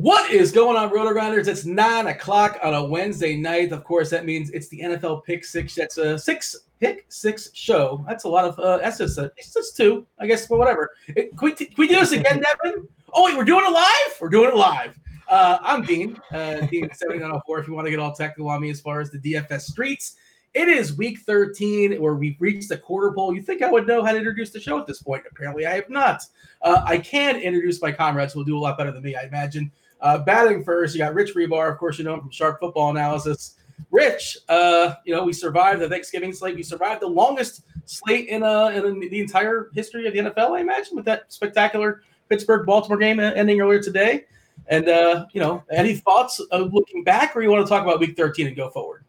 What is going on, RotoGrinders? It's nine o'clock on a Wednesday night. Of course, that means it's the NFL Pick Six. That's a six pick six show. That's a lot of uh, that's just, a, it's just two, I guess, but whatever. It, can, we, can we do this again, Devin? Oh wait, we're doing it live. We're doing it live. Uh, I'm Dean, uh, Dean seventy nine hundred oh four. If you want to get all technical on me as far as the DFS streets, it is week 13 where we've reached the quarter pole. You think I would know how to introduce the show at this point? Apparently, I have not. Uh, I can introduce my comrades who will do a lot better than me, I imagine. Uh, batting first, you got Rich Hribar, Of course, you know him from Sharp Football Analysis. Rich, uh, you know, we survived the Thanksgiving slate. We survived the longest slate in, uh, in the entire history of the NFL, I imagine, with that spectacular Pittsburgh Baltimore game ending earlier today. And, uh, you know, any thoughts of looking back, or you want to talk about week 13 and go forward?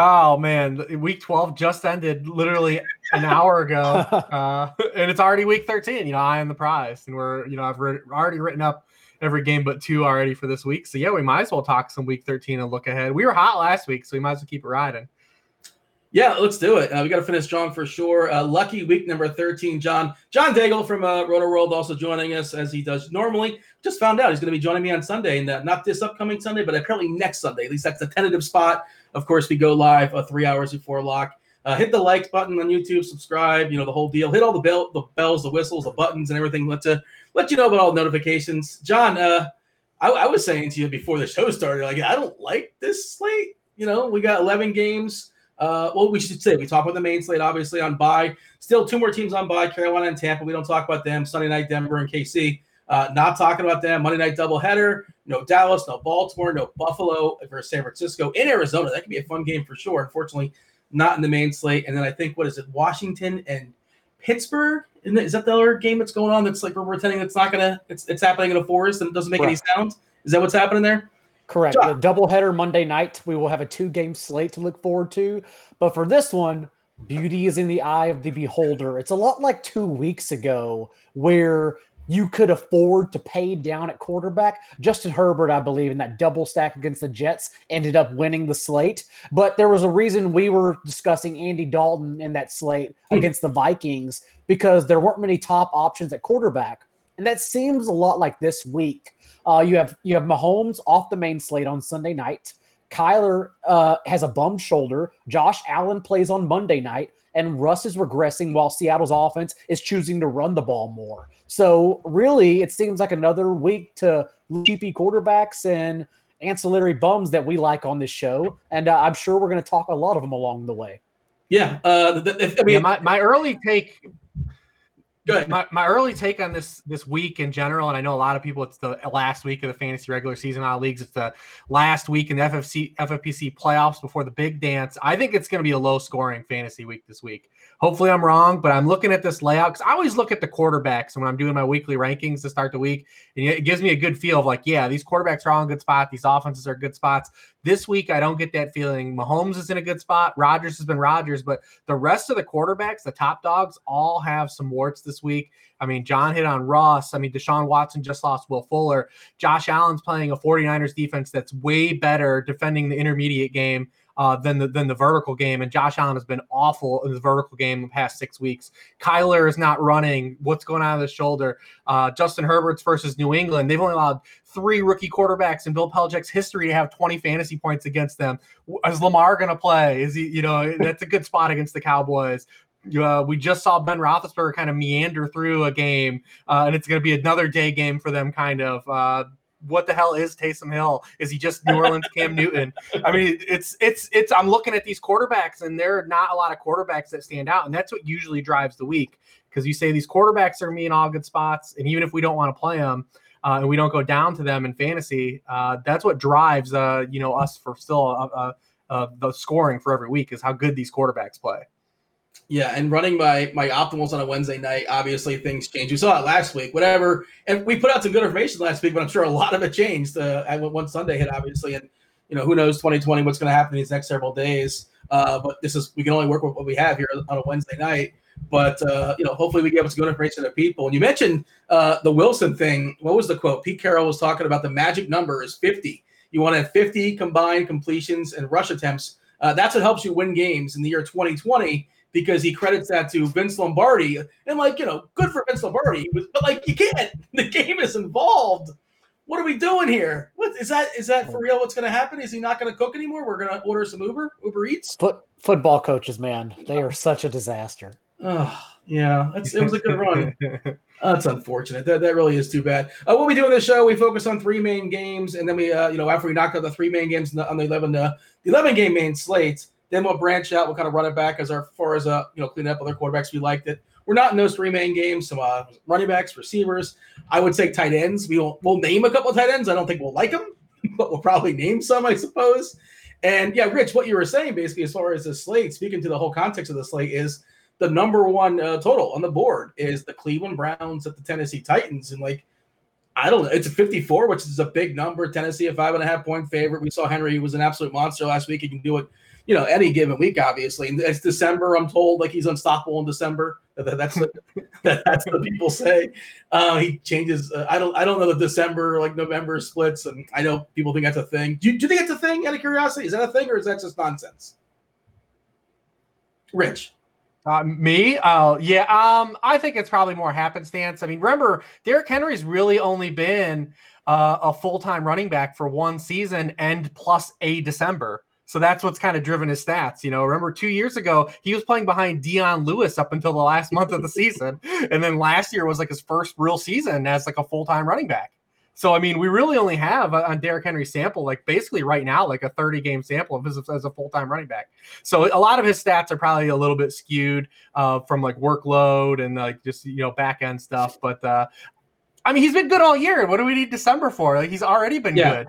Oh man, week 12 just ended literally an hour ago. Uh, and it's already week 13. You know, I am the prize. And we're, you know, I've re- already written up every game but two already for this week. So yeah, we might as well talk some week 13 and look ahead. We were hot last week, so we might as well keep it riding. Yeah, let's do it. Uh, we got to finish John for sure. Uh, lucky week number 13, John. John Daigle from uh, Rotoworld also joining us as he does normally. Just found out he's going to be joining me on Sunday, and uh, not this upcoming Sunday, but apparently next Sunday. At least that's the tentative spot. Of course, we go live uh, three hours before lock. Uh, hit the like button on YouTube, subscribe, you know, the whole deal. Hit all the bell, the bells, the whistles, the buttons, and everything. Let's uh, let you know about all notifications. John, uh, I, I, was saying to you before the show started, like I don't like this slate. You know, we got 11 games. Uh, well, we should say we talk about the main slate, obviously on bye. Still, two more teams on bye: Carolina and Tampa. We don't talk about them. Sunday night, Denver and KC. Uh, not talking about them. Monday night doubleheader. No Dallas, no Baltimore, no Buffalo versus San Francisco in Arizona. That could be a fun game for sure. Unfortunately, not in the main slate. And then I think what is it? Washington and Pittsburgh. Is that the other game that's going on? That's like we're pretending it's not gonna. It's it's happening in a forest and it doesn't make any sound. Is that what's happening there? Correct. The doubleheader Monday night. We will have a two-game slate to look forward to. But for this one, beauty is in the eye of the beholder. It's a lot like two weeks ago where you could afford to pay down at quarterback. Justin Herbert, I believe, in that double stack against the Jets, ended up winning the slate. But there was a reason we were discussing Andy Dalton in that slate hmm. against the Vikings because there weren't many top options at quarterback. And that seems a lot like this week. Uh, you have you have Mahomes off the main slate on Sunday night. Kyler uh, has a bum shoulder. Josh Allen plays on Monday night, and Russ is regressing while Seattle's offense is choosing to run the ball more. So really, it seems like another week to cheapy quarterbacks and ancillary bums that we like on this show, and uh, I'm sure we're going to talk a lot of them along the way. Yeah, uh, the, I mean, yeah, my, my early take Good. My, my early take on this this week in general, and I know a lot of people, it's the last week of the fantasy regular season of leagues. It's the last week in the FFC FFPC playoffs before the big dance. I think it's going to be a low scoring fantasy week this week. Hopefully, I'm wrong, but I'm looking at this layout because I always look at the quarterbacks when I'm doing my weekly rankings to start the week, and it gives me a good feel of like, yeah, these quarterbacks are all in good spot. These offenses are good spots. This week, I don't get that feeling. Mahomes is in a good spot. Rodgers has been Rodgers, but the rest of the quarterbacks, the top dogs, all have some warts this week. I mean, John hit on Russ. I mean, Deshaun Watson just lost Will Fuller. Josh Allen's playing a 49ers defense that's way better defending the intermediate game uh, than the than the vertical game. And Josh Allen has been awful in the vertical game the past six weeks. Kyler is not running. What's going on with his shoulder? Uh, Justin Herbert's versus New England. They've only allowed three rookie quarterbacks in Bill Belichick's history to have 20 fantasy points against them. Is Lamar going to play? Is he? You know, that's a good spot against the Cowboys. Uh, we just saw Ben Roethlisberger kind of meander through a game, uh, and it's going to be another day game for them. Kind of uh, what the hell is Taysom Hill? Is he just New Orleans Cam Newton? I mean, it's it's it's. I'm looking at these quarterbacks, and there are not a lot of quarterbacks that stand out, and that's what usually drives the week because you say these quarterbacks are me in all good spots, and even if we don't want to play them. Uh, and we don't go down to them in fantasy. Uh, that's what drives, uh, you know, us for still uh, uh, uh, the scoring for every week is how good these quarterbacks play. Yeah, and running my my optimals on a Wednesday night, obviously things change. We saw it last week, whatever, and we put out some good information last week, but I'm sure a lot of it changed. Uh, one Sunday hit, obviously, and you know who knows 2020 what's going to happen these next several days. Uh, but this is we can only work with what we have here on a Wednesday night. But uh, you know, hopefully we get some good information to people. And you mentioned uh, the Wilson thing. What was the quote? Pete Carroll was talking about the magic number is 50. You want to have 50 combined completions and rush attempts. Uh, that's what helps you win games in the year 2020 because he credits that to Vince Lombardi. And like, you know, good for Vince Lombardi, but like you can't. The game is involved. What are we doing here? What is that? Is that for real? What's going to happen? Is he not going to cook anymore? We're going to order some Uber, Uber Eats. Foot, football coaches, man, they are such a disaster. Oh, yeah, it was a good run. That's unfortunate. That, that really is too bad. Uh, what we do in the show, we focus on three main games, and then we, uh, you know, after we knock out the three main games on the eleven, uh, the eleven game main slate, then we'll branch out. We'll kind of run it back as our far as uh you know clean up other quarterbacks we liked it. We're not in those three main games. Some uh, running backs, receivers. I would say tight ends. We will we'll name a couple of tight ends. I don't think we'll like them, but we'll probably name some, I suppose. And yeah, Rich, what you were saying basically as far as the slate, speaking to the whole context of the slate, is the number one uh, total on the board is the Cleveland Browns at the Tennessee Titans, and like. I don't know. It's a 54, which is a big number. Tennessee, a five and a half point favorite. We saw Henry he was an absolute monster last week. He can do it you know, any given week, obviously. And it's December. I'm told like he's unstoppable in December. That's that's what people say. Uh, he changes. Uh, I don't. I don't know the December like November splits, and I know people think that's a thing. Do you, do you think it's a thing? Out of curiosity, is that a thing or is that just nonsense? Rich. Uh, me? Oh, yeah. Um, I think it's probably more happenstance. I mean, remember, Derrick Henry's really only been uh, a full time running back for one season and plus a December. So that's what's kind of driven his stats. You know, remember two years ago, he was playing behind Dion Lewis up until the last month of the season. And then last year was like his first real season as like a full time running back. So, I mean, we really only have on Derrick Henry sample, like basically right now, like a 30 game sample of his as a full time running back. So, a lot of his stats are probably a little bit skewed uh, from like workload and like just, you know, back end stuff. But, uh, I mean, he's been good all year. What do we need December for? Like, he's already been yeah.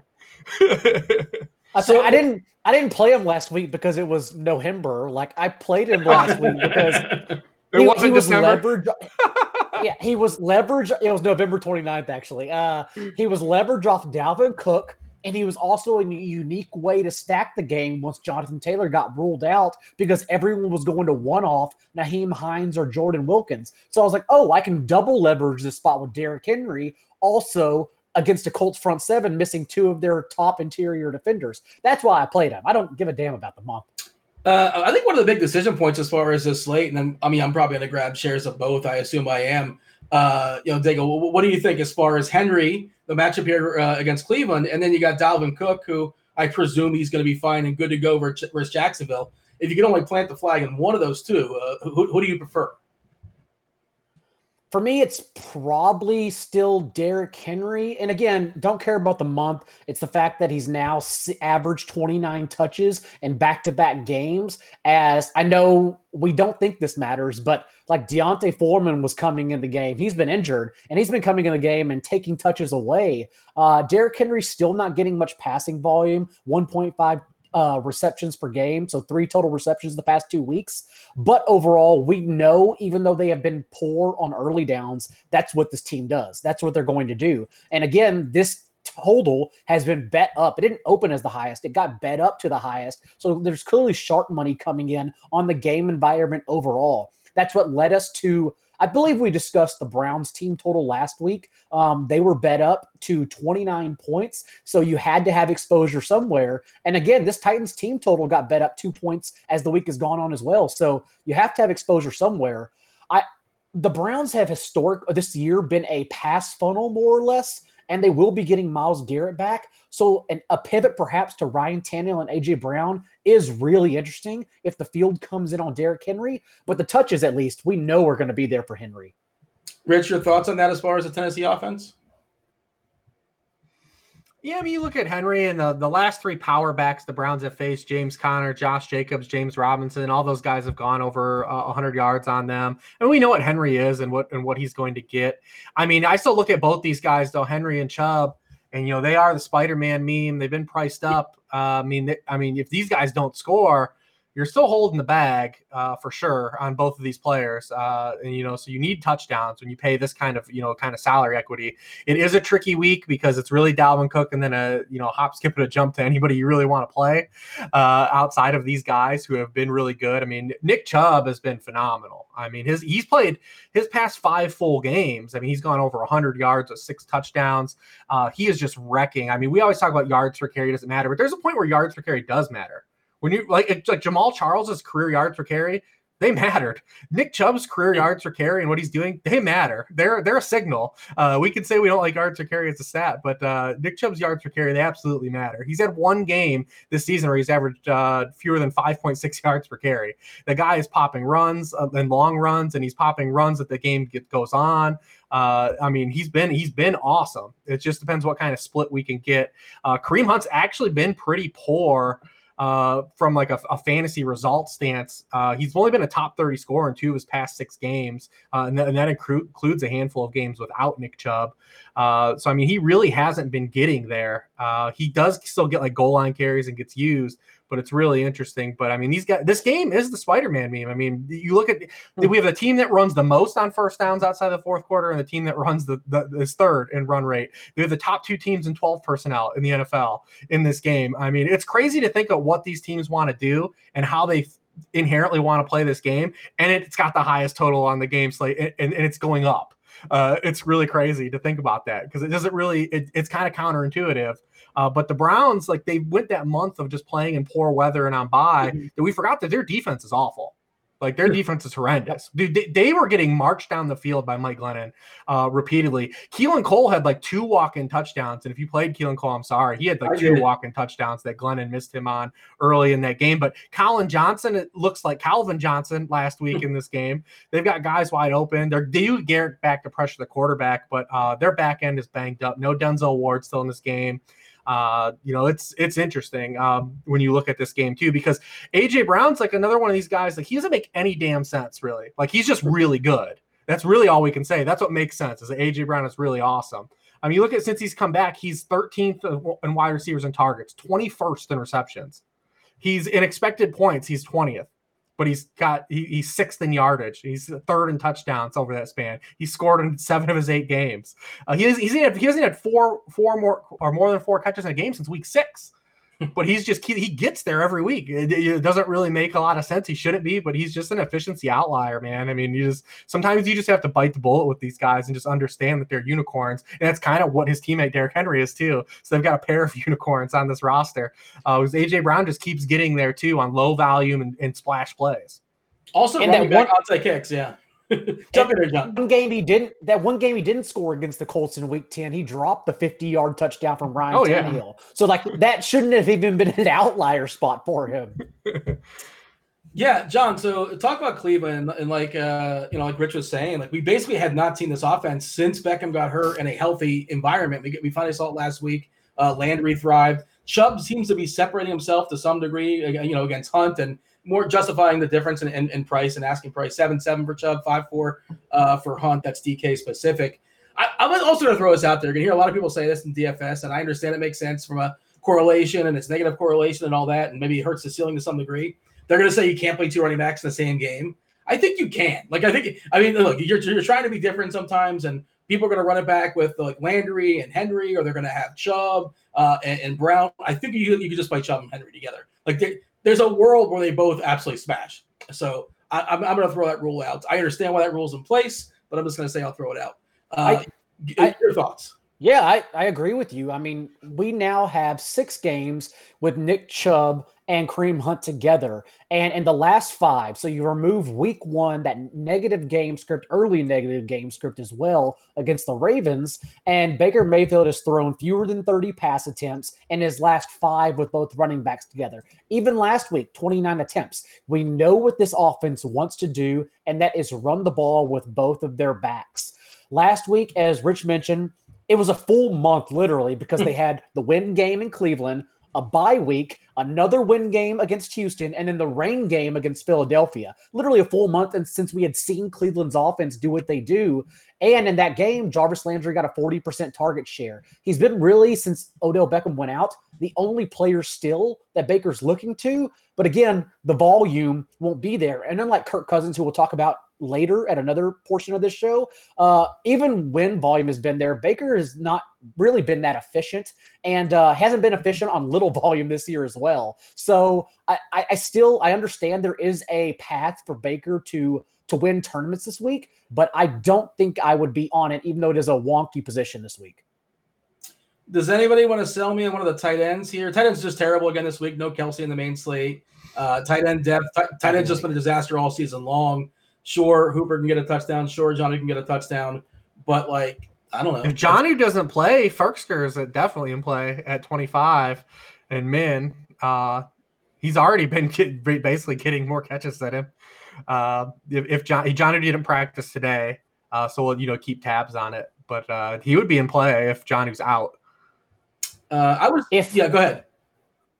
good. so I didn't I didn't play him last week because it was November. Like I played him last week because it he, wasn't he was December. yeah, he was leverage. It was November 29th, actually. Uh, he was leverage off Dalvin Cook, and he was also a unique way to stack the game once Jonathan Taylor got ruled out because everyone was going to one off Nyheim Hines or Jordan Wilkins. So I was like, oh, I can double leverage this spot with Derrick Henry. Also, against a Colts front seven, missing two of their top interior defenders. That's why I played him. I don't give a damn about the month. Uh, I think one of the big decision points as far as this slate, and I'm, i mean, I'm probably going to grab shares of both. I assume I am. Uh, you know, Daigle, what do you think as far as Henry, the matchup here uh, against Cleveland, and then you got Dalvin Cook, who I presume he's going to be fine and good to go versus Jacksonville. If you can only plant the flag in one of those two, uh, who, who do you prefer? For me, it's probably still Derrick Henry. And again, don't care about the month. It's the fact that he's now averaged 29 touches in back to back games. As I know we don't think this matters, but like D'Onta Foreman was coming in the game. He's been injured and he's been coming in the game and taking touches away. Uh, Derrick Henry's still not getting much passing volume, 1.5 uh, receptions per game, so three total receptions the past two weeks. But overall, we know even though they have been poor on early downs, that's what this team does. That's what they're going to do. And again, this total has been bet up. It didn't open as the highest, it got bet up to the highest. So there's clearly sharp money coming in on the game environment overall. That's what led us to I believe we discussed the Browns team total last week. Um, they were bet up to 29 points. So you had to have exposure somewhere. And again, this Titans team total got bet up two points as the week has gone on as well. So you have to have exposure somewhere. I the Browns have historic this year been a pass funnel more or less and they will be getting Myles Garrett back. So an, a pivot perhaps to Ryan Tannehill and AJ Brown is really interesting if the field comes in on Derrick Henry. But the touches, at least, we know are going to be there for Henry. Rich, your thoughts on that as far as the Tennessee offense? Yeah, I mean, you look at Henry and the, the last three power backs the Browns have faced James Conner, Josh Jacobs, James Robinson, all those guys have gone over uh, 100 yards on them. And we know what Henry is and what and what he's going to get. I mean, I still look at both these guys, though, Henry and Chubb, and, you know, they are the Spider Man meme. They've been priced up. Uh, I mean, I mean, if these guys don't score, you're still holding the bag uh, for sure on both of these players. Uh, and you know, so you need touchdowns when you pay this kind of you know kind of salary equity. It is a tricky week because it's really Dalvin Cook and then a you know hop, skip, and a jump to anybody you really want to play uh, outside of these guys who have been really good. I mean, Nick Chubb has been phenomenal. I mean, his he's played his past five full games. I mean, he's gone over 100 yards with six touchdowns. Uh, he is just wrecking. I mean, we always talk about yards per carry doesn't matter, but there's a point where yards per carry does matter. When you like it's like Jamaal Charles's career yards per carry, they mattered. Nick Chubb's career yards per carry and what he's doing, they matter. They're they're a signal. Uh, we can say we don't like yards per carry as a stat, but uh, Nick Chubb's yards per carry, they absolutely matter. He's had one game this season where he's averaged uh, fewer than 5.6 yards per carry. The guy is popping runs uh, and long runs, and he's popping runs that the game get, goes on. Uh, I mean, he's been he's been awesome. It just depends what kind of split we can get. Uh, Kareem Hunt's actually been pretty poor uh, from like a, a, fantasy result stance. Uh, he's only been a top 30 scorer in two of his past six games, uh, and, th- and, that includes a handful of games without Nick Chubb. Uh, so I mean, he really hasn't been getting there. Uh, he does still get like goal line carries and gets used, but it's really interesting. But I mean, these guys, this game is the Spider-Man meme. I mean, you look at hmm. we have a team that runs the most on first downs outside the fourth quarter, and the team that runs the, the is third in run rate. We have the top two teams in 12 personnel in the NFL in this game. I mean, it's crazy to think of what these teams want to do and how they inherently want to play this game, and it's got the highest total on the game slate, and, and, and it's going up. Uh, it's really crazy to think about that because it doesn't really. It, it's kind of counterintuitive uh, but the Browns, like they went that month of just playing in poor weather and on bye mm-hmm. that we forgot that their defense is awful. Like their defense is horrendous. Dude, they, they, were getting marched down the field by Mike Glennon uh, repeatedly. Keelan Cole had like two walk-in touchdowns, and if you played Keelan Cole, I'm sorry, he had like I two did. walk-in touchdowns that Glennon missed him on early in that game. But Collin Johnson, it looks like Calvin Johnson last week in this game. They've got guys wide open. They're due Garrett back to pressure the quarterback, but uh, their back end is banged up. No Denzel Ward still in this game uh, you know, it's it's interesting um, when you look at this game too, because AJ Brown's like another one of these guys. Like he doesn't make any damn sense, really. Like he's just really good. That's really all we can say. That's what makes sense. Is that AJ Brown is really awesome. I mean, you look at since he's come back, he's 13th in wide receivers and targets, 21st in receptions. He's in expected points. He's 20th but he's got he, he's sixth in yardage. He's third in touchdowns over that span. He scored in seven of his eight games. Uh, he, has, he's he hasn't had four four more or more than four catches in a game since week six but he's just he, gets there every week. It, it, doesn't really make a lot of sense. He shouldn't be, but he's just an efficiency outlier, man. I mean, you just sometimes you just have to bite the bullet with these guys and just understand that they're unicorns, and that's kind of what his teammate Derrick Henry is too. So they've got a pair of unicorns on this roster. Uh, AJ Brown just keeps getting there too on low volume and, and splash plays. Also, and running back outside kicks, yeah. Jump in there, John. One game he didn't. That one game he didn't score against the Colts in Week Ten. He dropped the fifty-yard touchdown from Ryan oh, Tannehill. Yeah. So like that shouldn't have even been an outlier spot for him. Yeah, John. So talk about Cleveland and like uh, you know, like Rich was saying, like we basically had not seen this offense since Beckham got hurt in a healthy environment. We we finally saw it last week. Uh, Landry thrived. Chubb seems to be separating himself to some degree, you know, against Hunt and more justifying the difference in, in, in price and asking price seven seven for Chubb, five four uh, for Hunt. That's DK specific. I, I'm also going to throw this out there. You're going to hear a lot of people say this in DFS, and I understand it makes sense from a correlation and it's negative correlation and all that, and maybe it hurts the ceiling to some degree. They're going to say you can't play two running backs in the same game. I think you can. Like I think, I mean, look, you're, you're trying to be different sometimes, and people are going to run it back with like Landry and Henry, or they're going to have Chubb uh, and, and, Brown. I think you you could just play Chubb and Henry together. Like there's a world where they both absolutely smash. So I, am I'm, I'm going to throw that rule out. I understand why that rule's in place, but I'm just going to say I'll throw it out. Uh, I, I, your thoughts? Yeah, I, I agree with you. I mean, we now have six games with Nick Chubb and Kareem Hunt together. And in the last five, so you remove week one, that negative game script, early negative game script as well against the Ravens. And Baker Mayfield has thrown fewer than 30 pass attempts in his last five with both running backs together. Even last week, 29 attempts. We know what this offense wants to do, and that is run the ball with both of their backs. Last week, as Rich mentioned, it was a full month literally because they had the win game in Cleveland, a bye week, another win game against Houston, and then the rain game against Philadelphia. Literally a full month, and since we had seen Cleveland's offense do what they do, and in that game, Jarvis Landry got a 40% target share. He's been really, since Odell Beckham went out, the only player still that Baker's looking to. But again, the volume won't be there. And unlike Kirk Cousins, who we'll talk about later at another portion of this show. Uh, even when volume has been there, Baker has not really been that efficient and uh, hasn't been efficient on little volume this year as well. So I, I still I understand there is a path for Baker to to win tournaments this week, but I don't think I would be on it, even though it is a wonky position this week. Does anybody want to sell me on one of the tight ends here? Tight ends just terrible again this week. No Kelce in the main slate. Uh, tight end depth. Tight end just been a disaster all season long. Sure, Hooper can get a touchdown. Sure, Jonnu can get a touchdown. But like, I don't know. If Jonnu doesn't play, Firkser is definitely in play at 25. And Min, uh, he's already been basically getting more catches than him. Uh, if, if John, Jonnu didn't practice today, uh, so we'll you know keep tabs on it. But uh, he would be in play if Jonnu's out. Uh, I was if yeah, go ahead.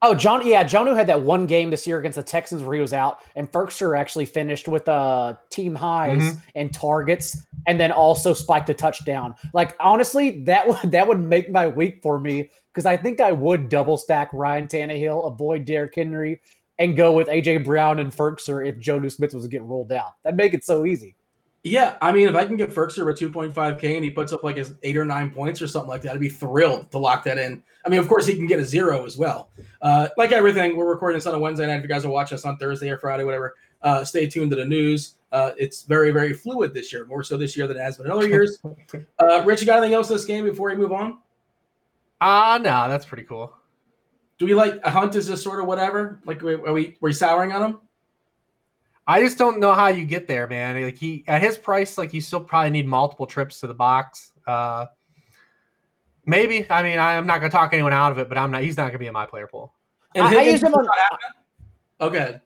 Oh, John, yeah, Jonnu had that one game this year against the Texans where he was out, and Firkser actually finished with uh team highs mm-hmm. and targets, and then also spiked a touchdown. Like honestly, that would that would make my week for me because I think I would double stack Ryan Tannehill, avoid Derrick Henry, and go with AJ Brown and Firkser if Jonnu Smith was getting rolled out. That'd make it so easy. Yeah, I mean, if I can get Firkser with 2.5K and he puts up like his eight or nine points or something like that, I'd be thrilled to lock that in. I mean, of course, he can get a zero as well. Uh, like everything, we're recording this on a Wednesday night. If you guys are watching us on Thursday or Friday, whatever, uh, stay tuned to the news. Uh, it's very, very fluid this year, more so this year than it has been in other years. Uh, Rich, you got anything else this game before we move on? Ah, uh, no, that's pretty cool. Do we like a hunt? Is just sort of whatever? Like, are we, are we souring on him? I just don't know how you get there, man. Like he at his price, like you still probably need multiple trips to the box. Uh maybe. I mean, I, am not gonna talk anyone out of it, but I'm not he's not gonna be in my player pool. And I, I used him on Okay.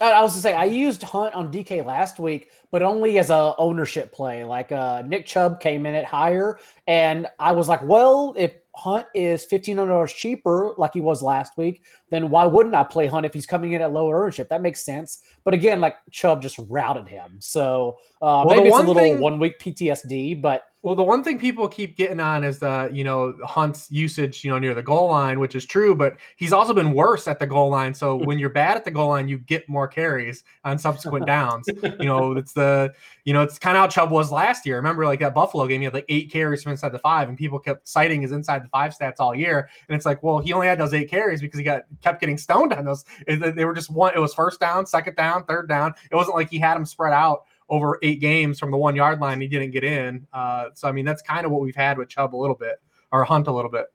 I was to say I used Hunt on DK last week, but only as a ownership play. Like uh, Nick Chubb came in at higher, and I was like, well, if Hunt is fifteen hundred dollars cheaper, like he was last week, then why wouldn't I play Hunt if he's coming in at lower ownership? That makes sense. But again, like Chubb just routed him, so uh, well, maybe it's a little thing, one week PTSD. But well, the one thing people keep getting on is the you know Hunt's usage, you know, near the goal line, which is true, but he's also been worse at the goal line. So when you're bad at the goal line, you get more carries on subsequent downs. you know, it's the you know it's kind of how Chubb was last year. Remember, like that Buffalo game, he had like eight carries from inside the five, and people kept citing his inside the five stats all year. And it's like, well, he only had those eight carries because he got kept getting stoned on those. They were just one. It was first down, second down, third down. It wasn't like he had them spread out over eight games from the one yard line. He didn't get in. Uh, so I mean, that's kind of what we've had with Chubb a little bit, or Hunt a little bit.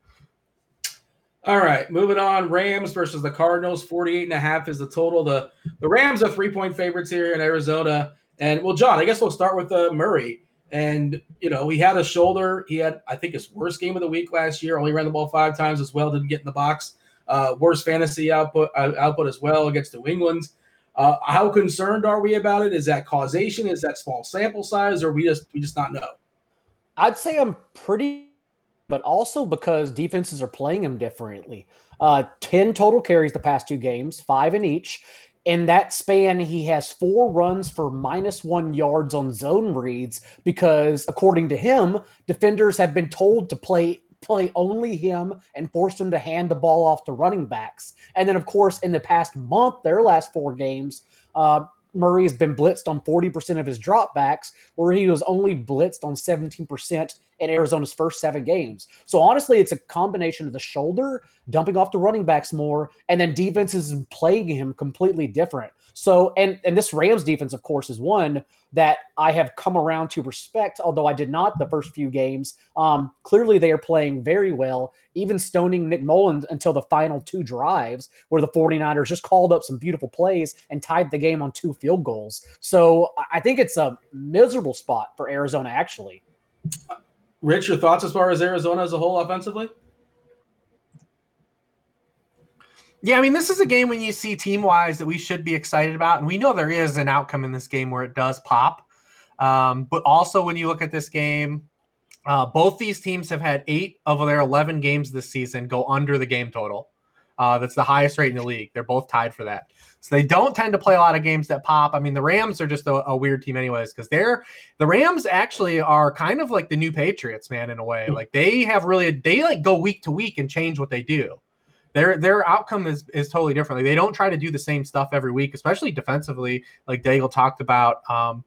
All right, moving on. Rams versus the Cardinals. 48 and a half is the total. The the Rams are three point favorites here in Arizona. And well, John, I guess we'll start with uh, Murray. And you know, he had a shoulder. He had, I think, his worst game of the week last year. Only ran the ball five times as well. Didn't get in the box. Uh, worst fantasy output uh, output as well against New England. Uh, how concerned are we about it? Is that causation? Is that small sample size, or we just we just not know? I'd say I'm pretty, but also because defenses are playing him differently. Uh, 10 total carries the past two games, five in each. In that span, he has four runs for minus one yards on zone reads because, according to him, defenders have been told to play play only him and force him to hand the ball off to running backs. And then, of course, in the past month, their last four games, uh, Murray has been blitzed on 40% of his dropbacks, where he was only blitzed on 17% in Arizona's first seven games. So honestly, it's a combination of the shoulder, dumping off the running backs more, and then defenses playing him completely different. So and and this Rams defense, of course, is one that I have come around to respect, although I did not the first few games. Um, clearly, they are playing very well, even stoning Nick Mullens until the final two drives, where the 49ers just called up some beautiful plays and tied the game on two field goals. So I think it's a miserable spot for Arizona, actually. Rich, your thoughts as far as Arizona as a whole offensively? Yeah, I mean, this is a game when you see team wise that we should be excited about. And we know there is an outcome in this game where it does pop. Um, but also, when you look at this game, uh, both these teams have had eight of their 11 games this season go under the game total. Uh, that's the highest rate in the league. They're both tied for that. So they don't tend to play a lot of games that pop. I mean, the Rams are just a, a weird team, anyways, because they're the Rams actually are kind of like the new Patriots, man, in a way. Like they have really they like go week to week and change what they do their their outcome is is totally different. Like they don't try to do the same stuff every week, especially defensively, like Daigle talked about. Um,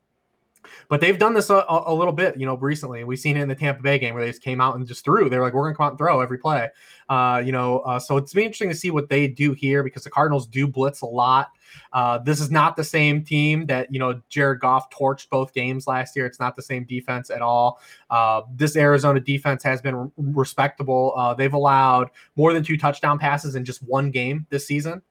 but they've done this a, a, little bit, you know, recently. We've seen it in the Tampa Bay game where they just came out and just threw. They're like, we're going to come out and throw every play. Uh, you know, uh, so it's interesting to see what they do here because the Cardinals do blitz a lot. Uh, this is not the same team that you know Jared Goff torched both games last year. It's not the same defense at all. Uh, this Arizona defense has been respectable. Uh, they've allowed more than two touchdown passes in just one game this season.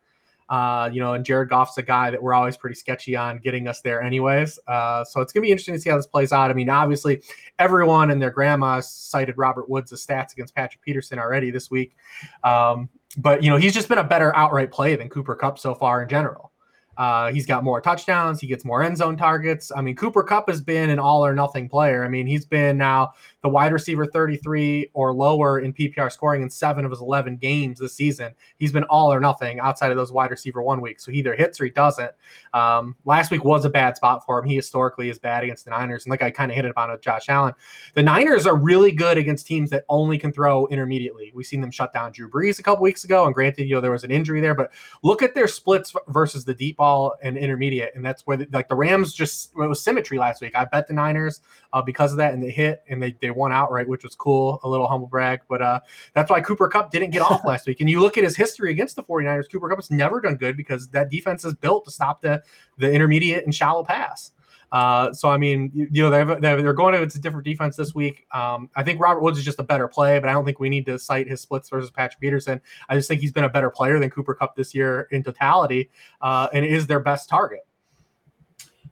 Uh, you know, and Jared Goff's a guy that we're always pretty sketchy on getting us there, anyways. Uh, so it's gonna be interesting to see how this plays out. I mean, obviously, everyone and their grandma cited Robert Woods' stats against Patrick Peterson already this week. Um, but you know, he's just been a better outright play than Cooper Kupp so far in general. Uh, he's got more touchdowns. He gets more end zone targets. I mean, Cooper Kupp has been an all or nothing player. I mean, he's been now the wide receiver 33 or lower in PPR scoring in seven of his 11 games this season. He's been all or nothing outside of those wide receiver one weeks. So he either hits or he doesn't. Um, last week was a bad spot for him. He historically is bad against the Niners. And like I kind of hit it on with Josh Allen, the Niners are really good against teams that only can throw intermediately. We've seen them shut down Drew Brees a couple weeks ago. And granted, you know, there was an injury there, but look at their splits versus the deep ball and intermediate. And that's where, the, like, the Rams just, it was symmetry last week. I bet the Niners uh, because of that, and they hit and they, they won outright, which was cool. A little humble brag, but uh, that's why Cooper Kupp didn't get off last week. And you look at his history against the 49ers, Cooper Kupp has never done good because that defense is built to stop the the intermediate and shallow pass. Uh, so I mean, you, you know, they're, they're going to it's a different defense this week. Um, I think Robert Woods is just a better play, but I don't think we need to cite his splits versus Patrick Peterson. I just think he's been a better player than Cooper Kupp this year in totality, uh, and is their best target.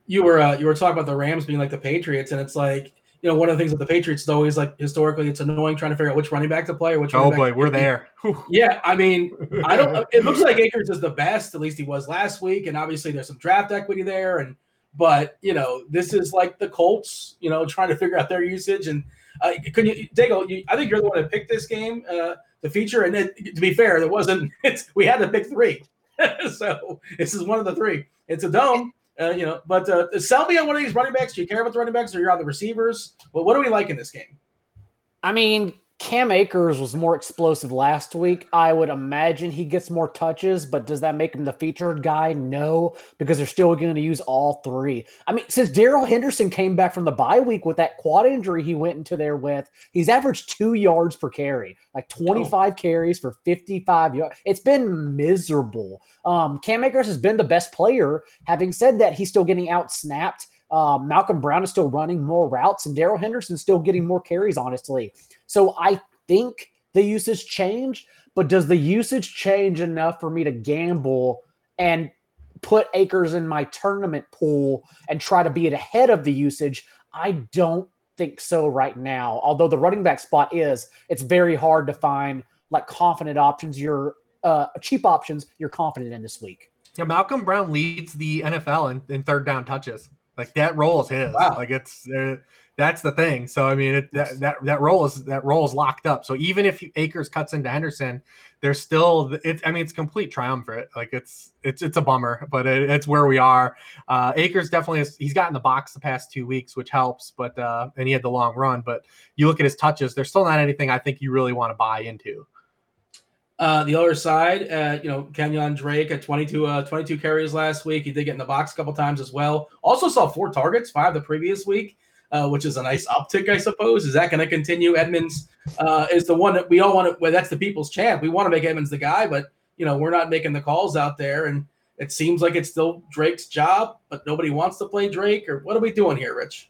You were uh, you were talking about the Rams being like the Patriots, and it's like you know, one of the things with the Patriots though is always like historically, it's annoying trying to figure out which running back to play or which. Oh boy, we're there. yeah, I mean, I don't. It looks like Akers is the best. At least he was last week, and obviously there's some draft equity there. And but you know, this is like the Colts, you know, trying to figure out their usage. And uh, can you, Daigle? You, I think you're the one that picked this game uh, to feature. And it, to be fair, there wasn't. We had to pick three, so this is one of the three. It's a dome. Uh, you know, but uh, sell me on one of these running backs. Do you care about the running backs, or you're on the receivers? Well, what do we like in this game? I mean, Cam Akers was more explosive last week. I would imagine he gets more touches, but does that make him the featured guy? No, because they're still going to use all three. I mean, since Darrell Henderson came back from the bye week with that quad injury he went into there with, he's averaged two yards per carry, like 25 oh. carries for 55 yards. It's been miserable. Um, Cam Akers has been the best player. Having said that, he's still getting out snapped. Um, Malcolm Brown is still running more routes, and Darrell Henderson still getting more carries, honestly. So I think the usage changed, but does the usage change enough for me to gamble and put Akers in my tournament pool and try to be it ahead of the usage? I don't think so right now. Although the running back spot is, it's very hard to find like confident options. You're uh, cheap options you're confident in this week. Yeah, Malcolm Brown leads the NFL in, in third down touches. Like that role is his. Wow. Like it's uh, that's the thing. So I mean, it, that that that role is that role is locked up. So even if Akers cuts into Henderson, there's still it's. I mean, it's complete triumvirate. Like it's it's it's a bummer, but it, it's where we are. Uh, Akers definitely has, he's gotten the box the past two weeks, which helps. But uh, and he had the long run. But you look at his touches, there's still not anything I think you really want to buy into. Uh, the other side, uh, you know, Kenyon Drake at 22, uh, 22 carries last week. He did get in the box a couple times as well. Also saw four targets, five the previous week, uh, which is a nice uptick, I suppose. Is that going to continue? Edmonds uh, is the one that we all want to. Well, that's the people's champ. We want to make Edmonds the guy, but you know, we're not making the calls out there, and it seems like it's still Drake's job, but nobody wants to play Drake. Or what are we doing here, Rich?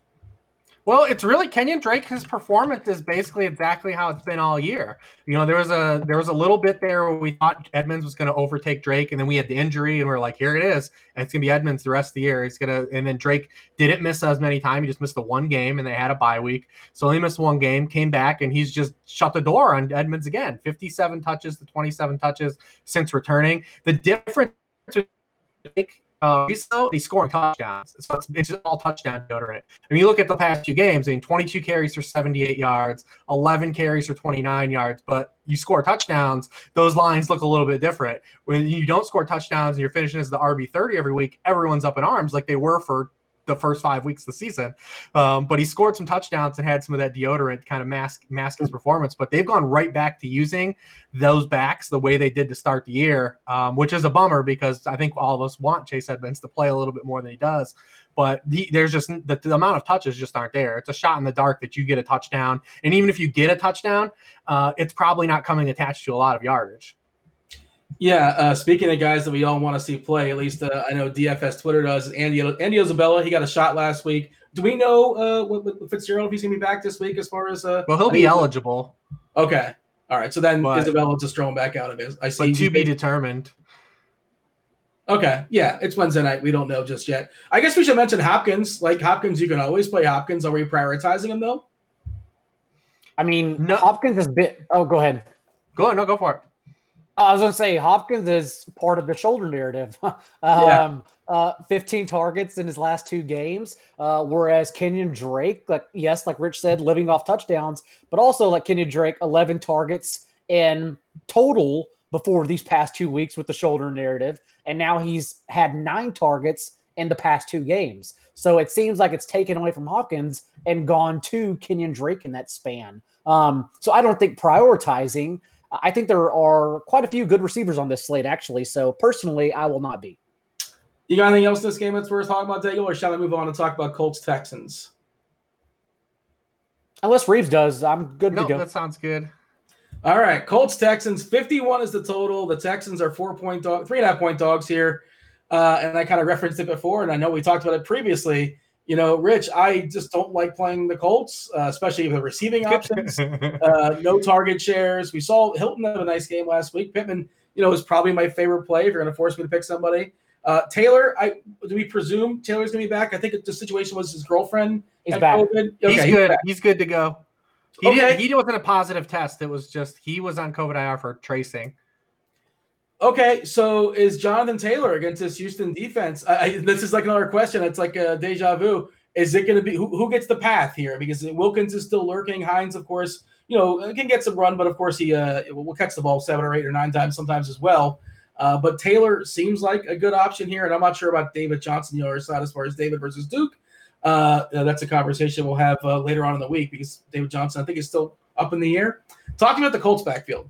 Well, it's really Kenyon Drake. His performance is basically exactly how it's been all year. You know, there was a there was a little bit there where we thought Edmonds was going to overtake Drake, and then we had the injury, and we are like, here it is, and it's going to be Edmonds the rest of the year. He's gonna, and then Drake didn't miss as many times. He just missed the one game, and they had a bye week, so he missed one game, came back, and he's just shut the door on Edmonds again. Fifty-seven touches to twenty-seven touches since returning. The difference. Uh, he's still he's scoring touchdowns. It's, it's just all touchdown deodorant. I mean, you look at the past two games. I mean, 22 carries for 78 yards, 11 carries for 29 yards. But you score touchdowns, those lines look a little bit different. When you don't score touchdowns and you're finishing as the RB 30 every week, everyone's up in arms like they were for the first five weeks of the season. Um, but he scored some touchdowns and had some of that deodorant kind of mask mask his performance. But they've gone right back to using those backs the way they did to start the year, um, which is a bummer because I think all of us want Chase Edmonds to play a little bit more than he does. But the, there's just the, the, amount of touches just aren't there. It's a shot in the dark that you get a touchdown, and even if you get a touchdown, uh, it's probably not coming attached to a lot of yardage. Yeah, uh, speaking of guys that we all want to see play, at least uh, I know DFS Twitter does. Andy Andy Isabella, he got a shot last week. Do we know uh, what, what Fitzgerald if he's gonna be back this week? As far as uh, well, he'll be eligible. Okay, all right. So then but, Isabella just thrown back out of it. I see. But to be determined. Okay, yeah, it's Wednesday night. We don't know just yet. I guess we should mention Hopkins. Like Hopkins, you can always play Hopkins. Are we prioritizing him though? I mean, no. Hopkins has been. Oh, go ahead. Go ahead. No, go for it. I was going to say Hopkins is part of the shoulder narrative. um, yeah. uh, 15 targets in his last two games, uh, whereas Kenyon Drake, like yes, like Rich said, living off touchdowns, but also like Kenyon Drake, 11 targets in total before these past two weeks with the shoulder narrative, and now he's had nine targets in the past two games. So it seems like it's taken away from Hopkins and gone to Kenyon Drake in that span. Um, so I don't think prioritizing I think there are quite a few good receivers on this slate, actually. So personally, I will not be. You got anything else in this game that's worth talking about, Daigle, or shall I move on and talk about Colts Texans? Unless Reeves does, I'm good no, to go. That sounds good. All right, Colts Texans. Fifty-one is the total. The Texans are four point dog, three and a half point dogs here, uh, and I kind of referenced it before, and I know we talked about it previously you know, Rich, I just don't like playing the Colts, uh, especially the receiving options. uh, no target shares. We saw Hilton have a nice game last week. Pittman, you know, is probably my favorite play if you're going to force me to pick somebody. Uh, Taylor, I do we presume Taylor's going to be back? I think the situation was his girlfriend. He's back. Okay, he's, he's good. Back. He's good to go. He okay. did. He wasn't a positive test. It was just he was on COVID IR for tracing. Okay, so is Jonathan Taylor against this Houston defense? I, I, this is like another question. It's like a deja vu. Is it going to be who, who, gets the path here? Because Wilkins is still lurking. Hines, of course, you know, can get some run, but of course he uh, will catch the ball seven or eight or nine times sometimes as well. Uh, but Taylor seems like a good option here, and I'm not sure about David Johnson, the other side as far as David versus Duke. Uh, that's a conversation we'll have uh, later on in the week because David Johnson, I think, is still up in the air. Talking about the Colts backfield.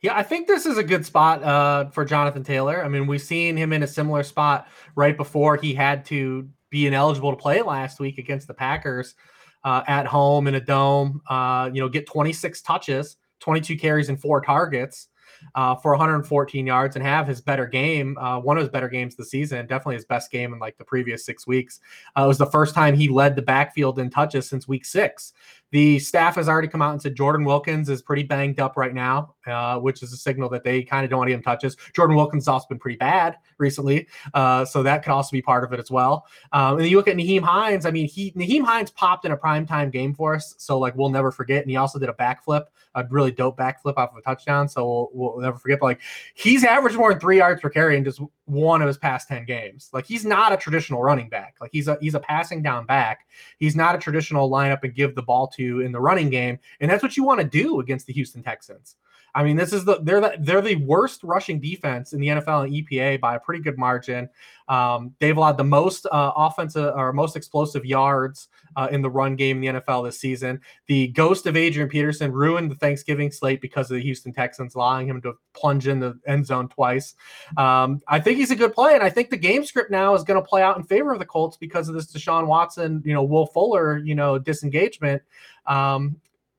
Yeah, I think this is a good spot uh, for Jonathan Taylor. I mean, we've seen him in a similar spot right before he had to be ineligible to play last week against the Packers uh, at home in a dome. Uh, you know, get 26 touches, 22 carries, and four targets uh, for 114 yards and have his better game, uh, one of his better games the season, definitely his best game in like the previous six weeks. Uh, it was the first time he led the backfield in touches since week six. The staff has already come out and said Jordan Wilkins is pretty banged up right now, uh, which is a signal that they kind of don't want to give him touches. Jordan Wilkins has also been pretty bad recently, uh, so that could also be part of it as well. Um, and you look at Nyheim Hines. I mean, he Nyheim Hines popped in a primetime game for us, so like we'll never forget. And he also did a backflip, a really dope backflip off of a touchdown. So we'll, we'll never forget. But like he's averaged more than three yards per carry in just one of his past ten games. Like he's not a traditional running back. Like he's a he's a passing down back. He's not a traditional lineup and give the ball to in the running game, and that's what you want to do against the Houston Texans. I mean, this is the they're the, they're the worst rushing defense in the NFL and EPA by a pretty good margin. Um, they've allowed the most uh, offensive or most explosive yards uh, in the run game in the NFL this season. The ghost of Adrian Peterson ruined the Thanksgiving slate because of the Houston Texans allowing him to plunge in the end zone twice. Um, I think he's a good play, and I think the game script now is going to play out in favor of the Colts because of this Deshaun Watson, you know, Will Fuller, you know, disengagement. Um,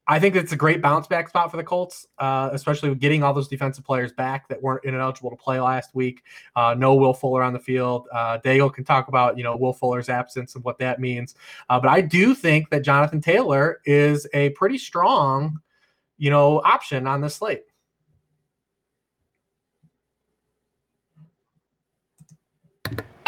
I think it's a great bounce back spot for the Colts, uh, especially with getting all those defensive players back that weren't ineligible to play last week. Uh, no Will Fuller on the field. Uh, Daigle can talk about you know Will Fuller's absence and what that means. Uh, but I do think that Jonathan Taylor is a pretty strong, you know, option on this slate.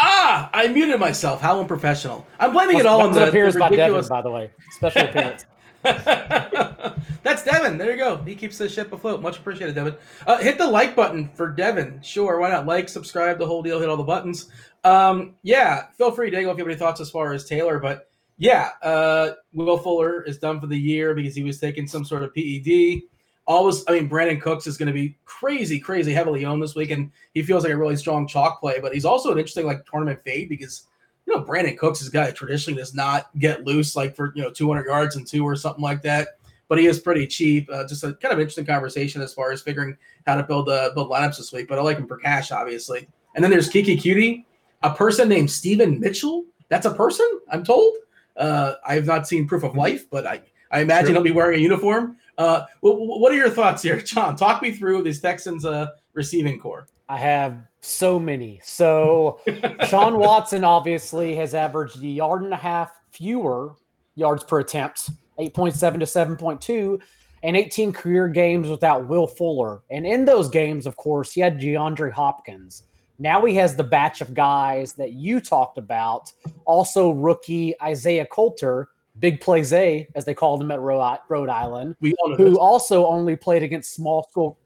Ah, I muted myself. How unprofessional! I'm blaming it all on the, appearance the by Devin, by the way. Special appearance. That's Devin. There you go. He keeps the ship afloat. Much appreciated, Devin. Uh, hit the like button for Devin. Sure, why not? Like, subscribe, the whole deal. Hit all the buttons. Um, yeah, feel free, Dago, if you have any thoughts as far as Taylor. But yeah, uh, Will Fuller is done for the year because he was taking some sort of PED. Always, I mean, Brandin Cooks is going to be crazy, crazy heavily owned this week, and he feels like a really strong chalk play. But he's also an interesting like tournament fade because you know, Brandin Cooks is a guy that traditionally does not get loose like for you know 200 yards and two or something like that. But he is pretty cheap. Uh, just a kind of interesting conversation as far as figuring how to build uh, build lineups this week. But I like him for cash, obviously. And then there's Keke Coutee, a person named Steven Mitchell. That's a person, I'm told. Uh, I have not seen proof of life, but I I imagine Sure. he'll be wearing a uniform. Uh, wh- wh- what are your thoughts here, John? Talk me through this Texans uh, receiving core. I have so many. So Deshaun Watson obviously has averaged a yard and a half fewer yards per attempt, 8.7 to 7.2, and 18 career games without Will Fuller. And in those games, of course, he had DeAndre Hopkins. Now he has the batch of guys that you talked about. Also, rookie Isaiah Coulter, Big Play Zay, as they called him at Rhode Rhode Island who also only played against small school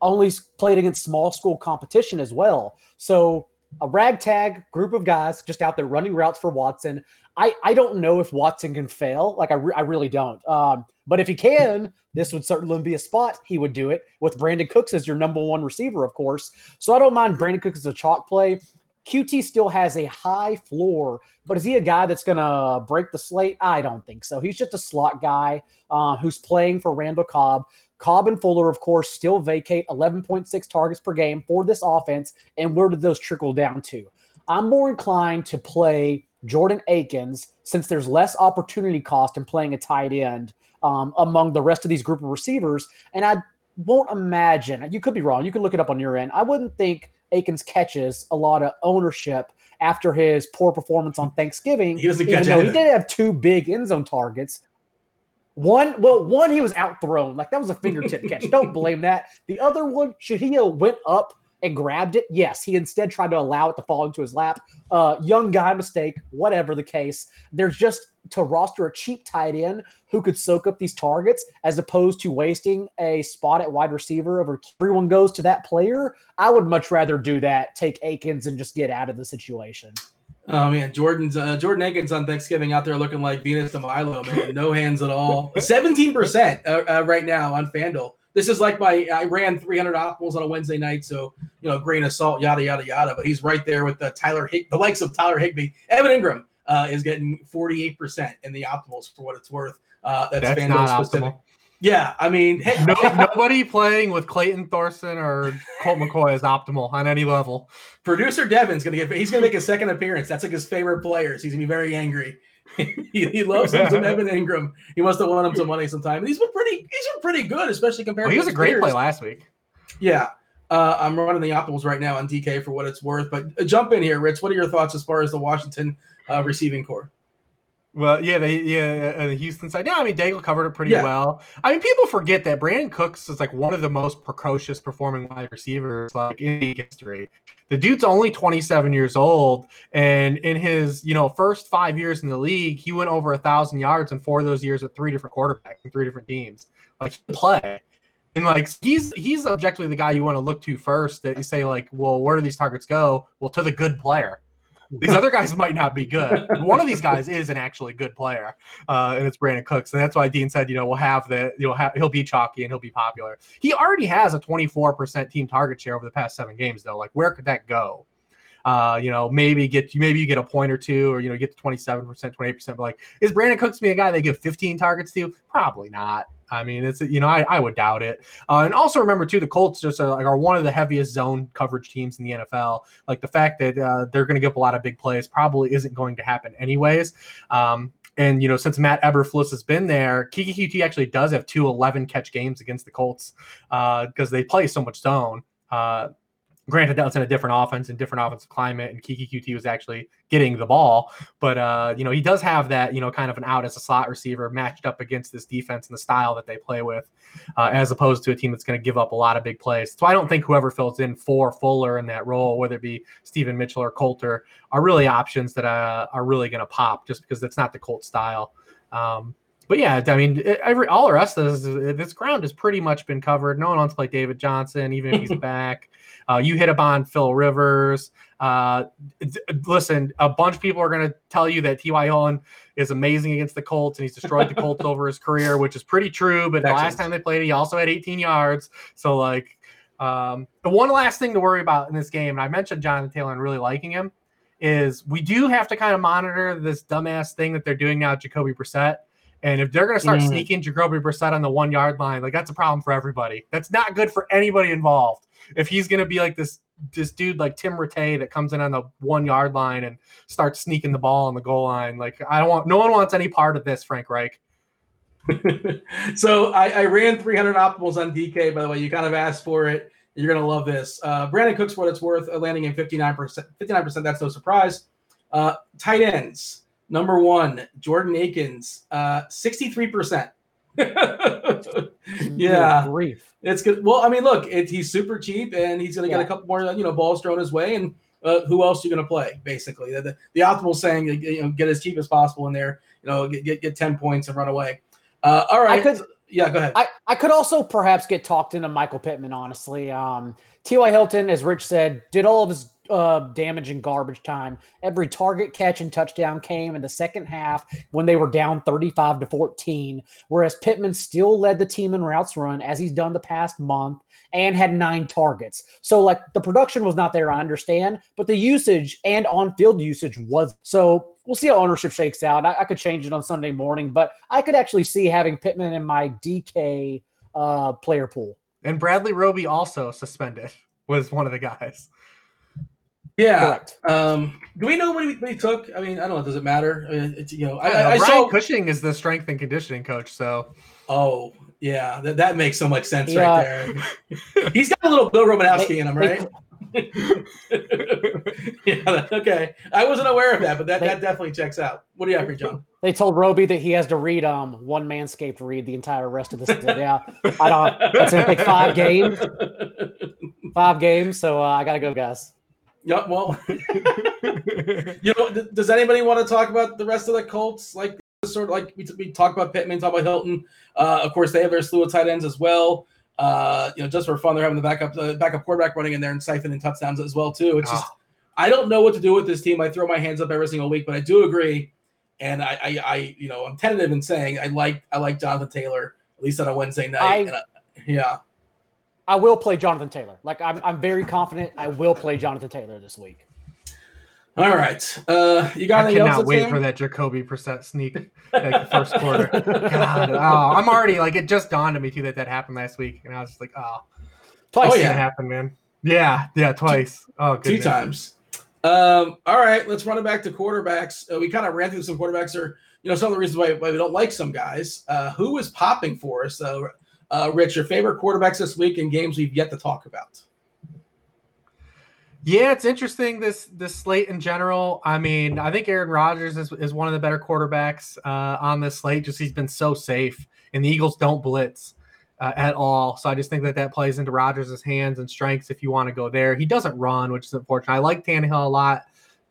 only played against small school competition as well so a ragtag group of guys just out there running routes for watson i i don't know if watson can fail like i, re- I really don't um but if he can this would certainly be a spot he would do it with brandin cooks as your number one receiver of course so i don't mind brandin cooks as a chalk play Coutee still has a high floor, but is he a guy that's going to break the slate? I don't think so. He's just a slot guy uh, who's playing for Randall Cobb. Cobb and Fuller, of course, still vacate 11.6 targets per game for this offense. And where did those trickle down to? I'm more inclined to play Jordan Akins since there's less opportunity cost in playing a tight end um, among the rest of these group of receivers. And I won't imagine, you could be wrong, you can look it up on your end. I wouldn't think Akins catches a lot of ownership after his poor performance on Thanksgiving. He doesn't even catch though he did have two big end zone targets. One, well, one he was outthrown, like that was a fingertip catch. Don't blame that. The other one, Shahia went up and grabbed it. Yes, he instead tried to allow it to fall into his lap. Uh, young guy mistake, whatever the case. There's just to roster a cheap tight end who could soak up these targets as opposed to wasting a spot at wide receiver over everyone goes to that player. I would much rather do that, take Akins and just get out of the situation. Oh man, Jordan's uh, Jordan Akins on Thanksgiving out there looking like Venus de Milo, man. No hands at all. Seventeen percent uh, uh, right now on FanDuel. This is like my I ran 300 optimals on a Wednesday night, so you know, grain of salt, yada yada yada. But he's right there with the Tyler Hig- the likes of Tyler Higbee. Evan Engram uh, is getting 48 percent in the optimals for what it's worth. Uh, that's, That's FanDuel specific. optimal. Yeah, I mean, hey, No, nobody playing with Clayton Thorson or Colt McCoy is optimal on any level. producer Devin's gonna get he's gonna make a second appearance. That's like his favorite players. He's gonna be very angry. he, he loves him some Evan Engram. He must have won him some money sometime. And he's been pretty he's been pretty good, especially compared Well, to he was a great peers. play last week. Yeah. Uh, I'm running the optimals right now on DK for what it's worth. But jump in here, Rich. What are your thoughts as far as the Washington uh, receiving core? Well, yeah, they, yeah, uh, the Houston side. Yeah, I mean, Daigle covered it pretty Yeah. well. I mean, people forget that Brandin Cooks is like one of the most precocious performing wide receivers like in league history. The dude's only 27 years old, and in his you know first five years in the league, he went over a thousand yards in four of those years with three different quarterbacks and three different teams. Like he play, And like he's he's objectively the guy you want to look to first. That you say like, well, where do these targets go? Well, to the good player. These other guys might not be good. One of these guys is an actually good player, uh, and it's Brandin Cooks. And that's why Dean said, you know, we'll have the, you'll have, he'll be chalky and he'll be popular. He already has a 24% team target share over the past seven games, though. Like, where could that go? Uh, you know, maybe get maybe you get a point or two, or you know, get to 27%, 28%. But like, is Brandin Cooks be a guy they give 15 targets to? Probably not. I mean, it's you know, I, I would doubt it. Uh, and also remember too, the Colts just are, like are one of the heaviest zone coverage teams in the NFL. Like the fact that uh, they're going to give up a lot of big plays probably isn't going to happen anyways. Um, and you know, since Matt Eberflus has been there, Keke Coutee actually does have two 11 catch games against the Colts because uh, they play so much zone. Uh, Granted, that was in a different offense and different offensive climate, and Keke Coutee was actually getting the ball. But uh, you know, he does have that, you know, kind of an out as a slot receiver matched up against this defense and the style that they play with, uh, as opposed to a team that's going to give up a lot of big plays. So I don't think whoever fills in for Fuller in that role, whether it be Steven Mitchell or Coulter, are really options that uh, are really going to pop just because that's not the Colt style. Um, but yeah, I mean, every all the rest of this, this ground has pretty much been covered. No one wants to play David Johnson, even if he's back. Uh, you hit upon Phil Rivers. Uh, listen, a bunch of people are going to tell you that T.Y. Hilton is amazing against the Colts and he's destroyed the Colts over his career, which is pretty true. But the last time they played, he also had 18 yards. So, like, um, the one last thing to worry about in this game, and I mentioned Jonathan Taylor and really liking him, is we do have to kind of monitor this dumbass thing that they're doing now, Jacoby Brissett. And if they're going to start mm. sneaking Jacoby Brissett on the one yard line, like that's a problem for everybody. That's not good for anybody involved if he's gonna be like this this dude like Tim Rattay that comes in on the one yard line and starts sneaking the ball on the goal line. Like I don't want no one wants any part of this, Frank Reich. so I, I, ran 300 optimals on DK. By the way, you kind of asked for it. You're gonna love this. Uh, Brandin Cooks, what it's worth, uh, landing in 59 percent. 59 percent. That's no surprise. Uh, tight ends. Number one, Jordan Akins, uh, 63 percent. yeah, grief. It's good. Well, I mean, look, it, he's super cheap, and he's going to yeah. get a couple more, you know, balls thrown his way. And uh, who else are you going to play? Basically, the, the, the optimal saying, you know, get as cheap as possible in there. You know, get get, get ten points and run away. Uh, all right. I could, yeah, go ahead. I, I could also perhaps get talked into Michael Pittman. Honestly, um, T.Y. Hilton, as Rich said, did all of his uh, damage and garbage time. Every target, catch, and touchdown came in the second half when they were down 35 to 14. Whereas Pittman still led the team in routes run as he's done the past month and had nine targets. So, like, the production was not there, I understand, but the usage and on field usage was. So, we'll see how ownership shakes out. I, I, could change it on Sunday morning, but I could actually see having Pittman in my DK uh, player pool. And Bradley Roby also suspended was one of the guys. Yeah. Um, do we know what he, what he, took? I mean, I don't know. Does it matter? I mean, it's you know, I, I, I Brian saw Cushing is the strength and conditioning coach. So. Oh yeah, that, that makes so much sense yeah. right there. He's got a little Bill Romanowski in him, right? yeah. Okay. I wasn't aware of that, but that, they, that definitely checks out. What do you have for John? They told Roby that he has to read um one manscaped read the entire rest of this. yeah. I don't. That's gonna take five games. Five games. So uh, I gotta go, guys. Yeah, well, you know, does anybody want to talk about the rest of the Colts? Like, sort of like we, we talk about Pittman, talk about Hilton. Uh, of course, they have their slew of tight ends as well. Uh, you know, just for fun, they're having the backup uh, backup quarterback running in there and siphoning touchdowns as well too. It's just ah. I don't know what to do with this team. I throw my hands up every single week, but I do agree, and I, I, I you know, I'm tentative in saying I like I like Jonathan Taylor at least on a Wednesday night. I, I, yeah. I will play Jonathan Taylor. Like I'm, I'm very confident I will play Jonathan Taylor this week. All right. Uh, you got I cannot wait for that Jacoby Brissett sneak like the first quarter. God, oh, I'm already like it just dawned on me too that that happened last week, and I was just like, oh, twice. Oh, yeah, happened, man. Yeah, yeah, twice. Oh, goodness. two times. Um, all right, let's run it back to quarterbacks. Uh, we kind of ran through some quarterbacks, or you know, some of the reasons why, why we don't like some guys. Uh, who is popping for us? Uh, uh, Rich, your favorite quarterbacks this week in games we've yet to talk about. Yeah, it's interesting this this slate in general. I mean, I think Aaron Rodgers is, is one of the better quarterbacks uh, on this slate. Just he's been so safe, and the Eagles don't blitz uh, at all. So I just think that that plays into Rodgers' hands and strengths if you want to go there. He doesn't run, which is unfortunate. I like Tannehill a lot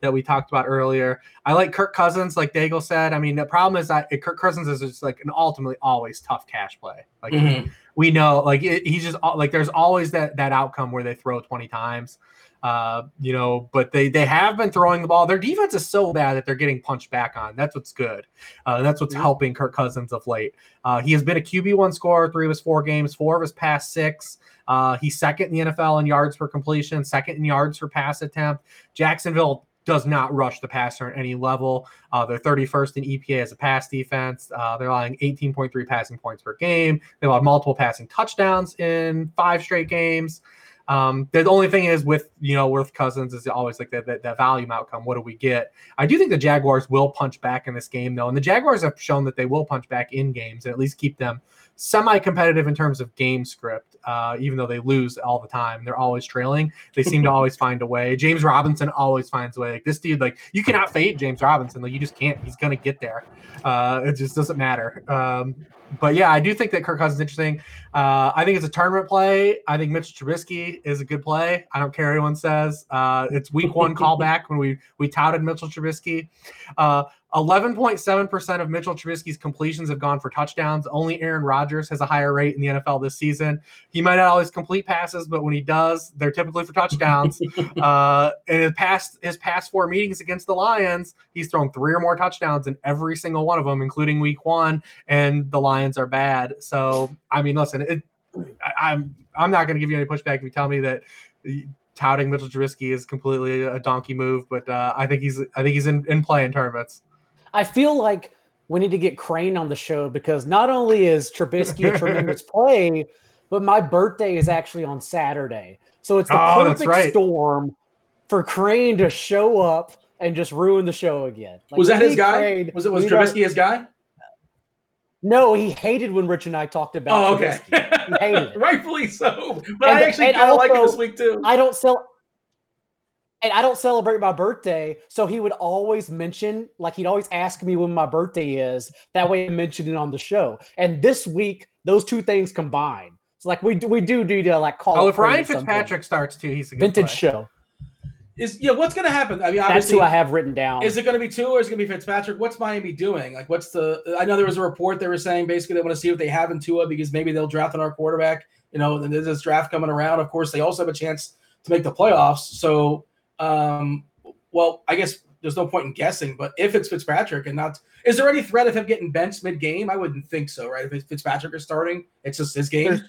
that we talked about earlier. I like Kirk Cousins, like Daigle said. I mean, the problem is that Kirk Cousins is just like an ultimately always tough cash play. Like mm-hmm. we know like it, he's just like there's always that that outcome where they throw 20 times. Uh, you know, but they they have been throwing the ball. Their defense is so bad that they're getting punched back on. That's what's good. Uh, that's what's helping Kirk Cousins of late. Uh, he has been a QB one scorer three of his four games, four of his past six. Uh, he's second in the NFL in yards per completion, second in yards per pass attempt. Jacksonville does not rush the passer at any level. Uh, they're 31st in EPA as a pass defense. Uh, they're allowing 18.3 passing points per game. They allowed multiple passing touchdowns in five straight games. Um, the only thing is with you know with Cousins is always like that, that that volume outcome. What do we get? I do think the Jaguars will punch back in this game though, and the Jaguars have shown that they will punch back in games and at least keep them semi-competitive in terms of game script. Uh, even though they lose all the time, they're always trailing. They seem to always find a way. James Robinson always finds a way. Like this dude, like you cannot fade James Robinson. Like you just can't. He's gonna get there. Uh, it just doesn't matter. Um, but yeah, I do think that Kirk Cousins is interesting. Uh, I think it's a tournament play. I think Mitchell Trubisky is a good play. I don't care what anyone says. Uh, it's week one callback when we we touted Mitchell Trubisky. Uh, 11.7% of Mitchell Trubisky's completions have gone for touchdowns. Only Aaron Rodgers has a higher rate in the NFL this season. He might not always complete passes, but when he does, they're typically for touchdowns. uh, in his past his past four meetings against the Lions, he's thrown three or more touchdowns in every single one of them, including Week One. And the Lions are bad. So I mean, listen, it, I, I'm I'm not going to give you any pushback if you tell me that touting Mitchell Trubisky is completely a donkey move, but uh, I think he's I think he's in, in play in tournaments. I feel like we need to get Crane on the show because not only is Trubisky a tremendous play, but my birthday is actually on Saturday. So it's the Oh, that's perfect right. storm for Crane to show up and just ruin the show again. Like, was that his guy? Crane- was it was we don't- Trubisky his guy? No, he hated when Rich and I talked about Oh, okay. He hated. Rightfully so. But And- I actually kind of like it this week too. I don't sell and I don't celebrate my birthday. So he would always mention, like he'd always ask me when my birthday is. That way I mention it on the show. And this week, those two things combine. It's like we do, we do need to like call Oh, if Ryan. Fitzpatrick starts too, he's a good vintage play. show. Is yeah, what's gonna happen? I mean, That's obviously, who I have written down. Is it going to be two or is it going to be Fitzpatrick? What's Miami doing? Like, what's the? I know there was a report they were saying basically they want to see what they have in Tua because maybe they'll draft on our quarterback. You know, and there's this draft coming around. Of course, they also have a chance to make the playoffs. So, um, well, I guess there's no point in guessing. But if it's Fitzpatrick and not, is there any threat of him getting benched mid game? I wouldn't think so, right? If Fitzpatrick is starting, it's just his game. There's-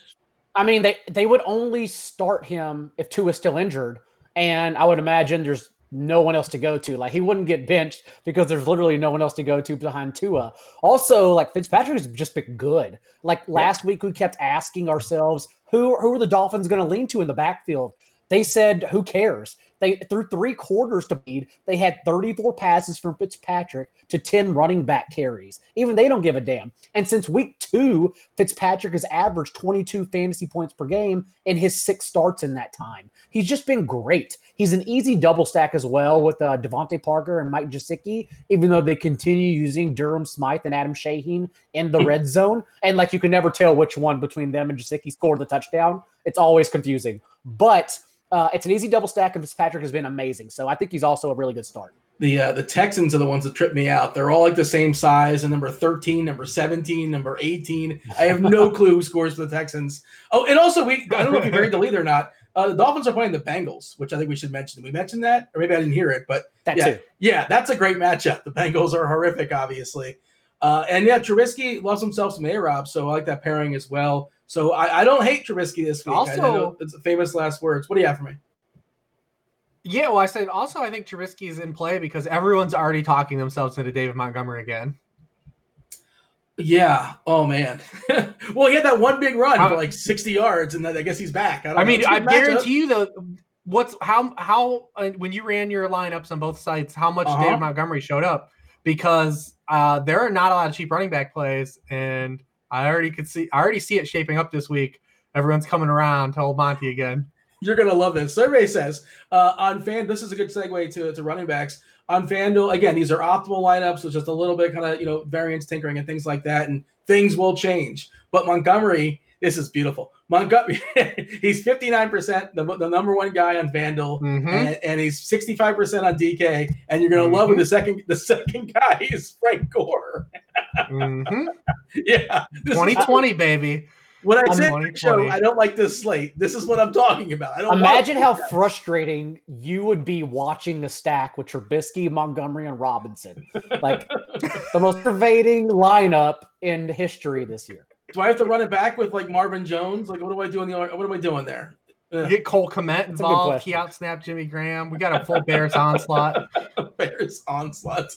I mean, they they would only start him if Tua is still injured, and I would imagine there's no one else to go to. Like he wouldn't get benched because there's literally no one else to go to behind Tua. Also, like Fitzpatrick has just been good. Like last week, we kept asking ourselves who who are the Dolphins going to lean to in the backfield. They said, "Who cares?" They through three quarters to lead, they had 34 passes from Fitzpatrick to 10 running back carries. Even they don't give a damn. And since week two, Fitzpatrick has averaged 22 fantasy points per game in his six starts in that time. He's just been great. He's an easy double stack as well with uh, DeVante Parker and Mike Gesicki, even though they continue using Durham Smythe and Adam Shaheen in the red zone. And like you can never tell which one between them and Gesicki scored the touchdown. It's always confusing. But uh, it's an easy double stack, and Fitzpatrick has been amazing. So I think he's also a really good start. the uh, the Texans are the ones that trip me out. They're all like the same size, and number 13, number 17, number 18. I have no clue who scores for the Texans. Oh, and also we I don't know if you heard the lead or not. Uh, the Dolphins are playing the Bengals, which I think we should mention. We mentioned that? Or maybe I didn't hear it, but That yeah, too. yeah, that's a great matchup. The Bengals are horrific, obviously. Uh, and yeah, Trubisky loves himself some A-Rob, so I like that pairing as well. So I, I don't hate Trubisky this week. Also- it's famous last words. What do you have for me? Yeah, well, I said also I think Trubisky is in play because everyone's already talking themselves into David Montgomery again. Yeah. Oh man. well, he had that one big run for like 60 yards, and then I guess he's back. I, don't I mean, I matchup. guarantee you though, what's how how uh, when you ran your lineups on both sides, how much Uh-huh. David Montgomery showed up because uh, there are not a lot of cheap running back plays, and I already could see I already see it shaping up this week. Everyone's coming around to old Monty again. You're gonna love this. Survey says uh, on fan. This is a good segue to, to running backs on FanDuel. Again, these are optimal lineups with just a little bit kind of you know variance tinkering and things like that, and things will change. But Montgomery, this is beautiful. Montgomery, he's 59%, the, the number one guy on FanDuel, Mhm. and, and he's 65% on DK. And you're gonna love when the second the second guy is Frank Gore. Mhm. yeah, this is- 2020, baby. When I say show, I don't like this slate. This is what I'm talking about. I don't imagine how frustrating you would be watching the stack with Trubisky, Montgomery, and Robinson. Like the most pervading lineup in history this year. Do I have to run it back with like Marvin Jones? Like, what do I do in the? What am I doing there? You get Cole Kmet involved. He outsnapped Jimmy Graham. We got a full Bears onslaught. Bears onslaught.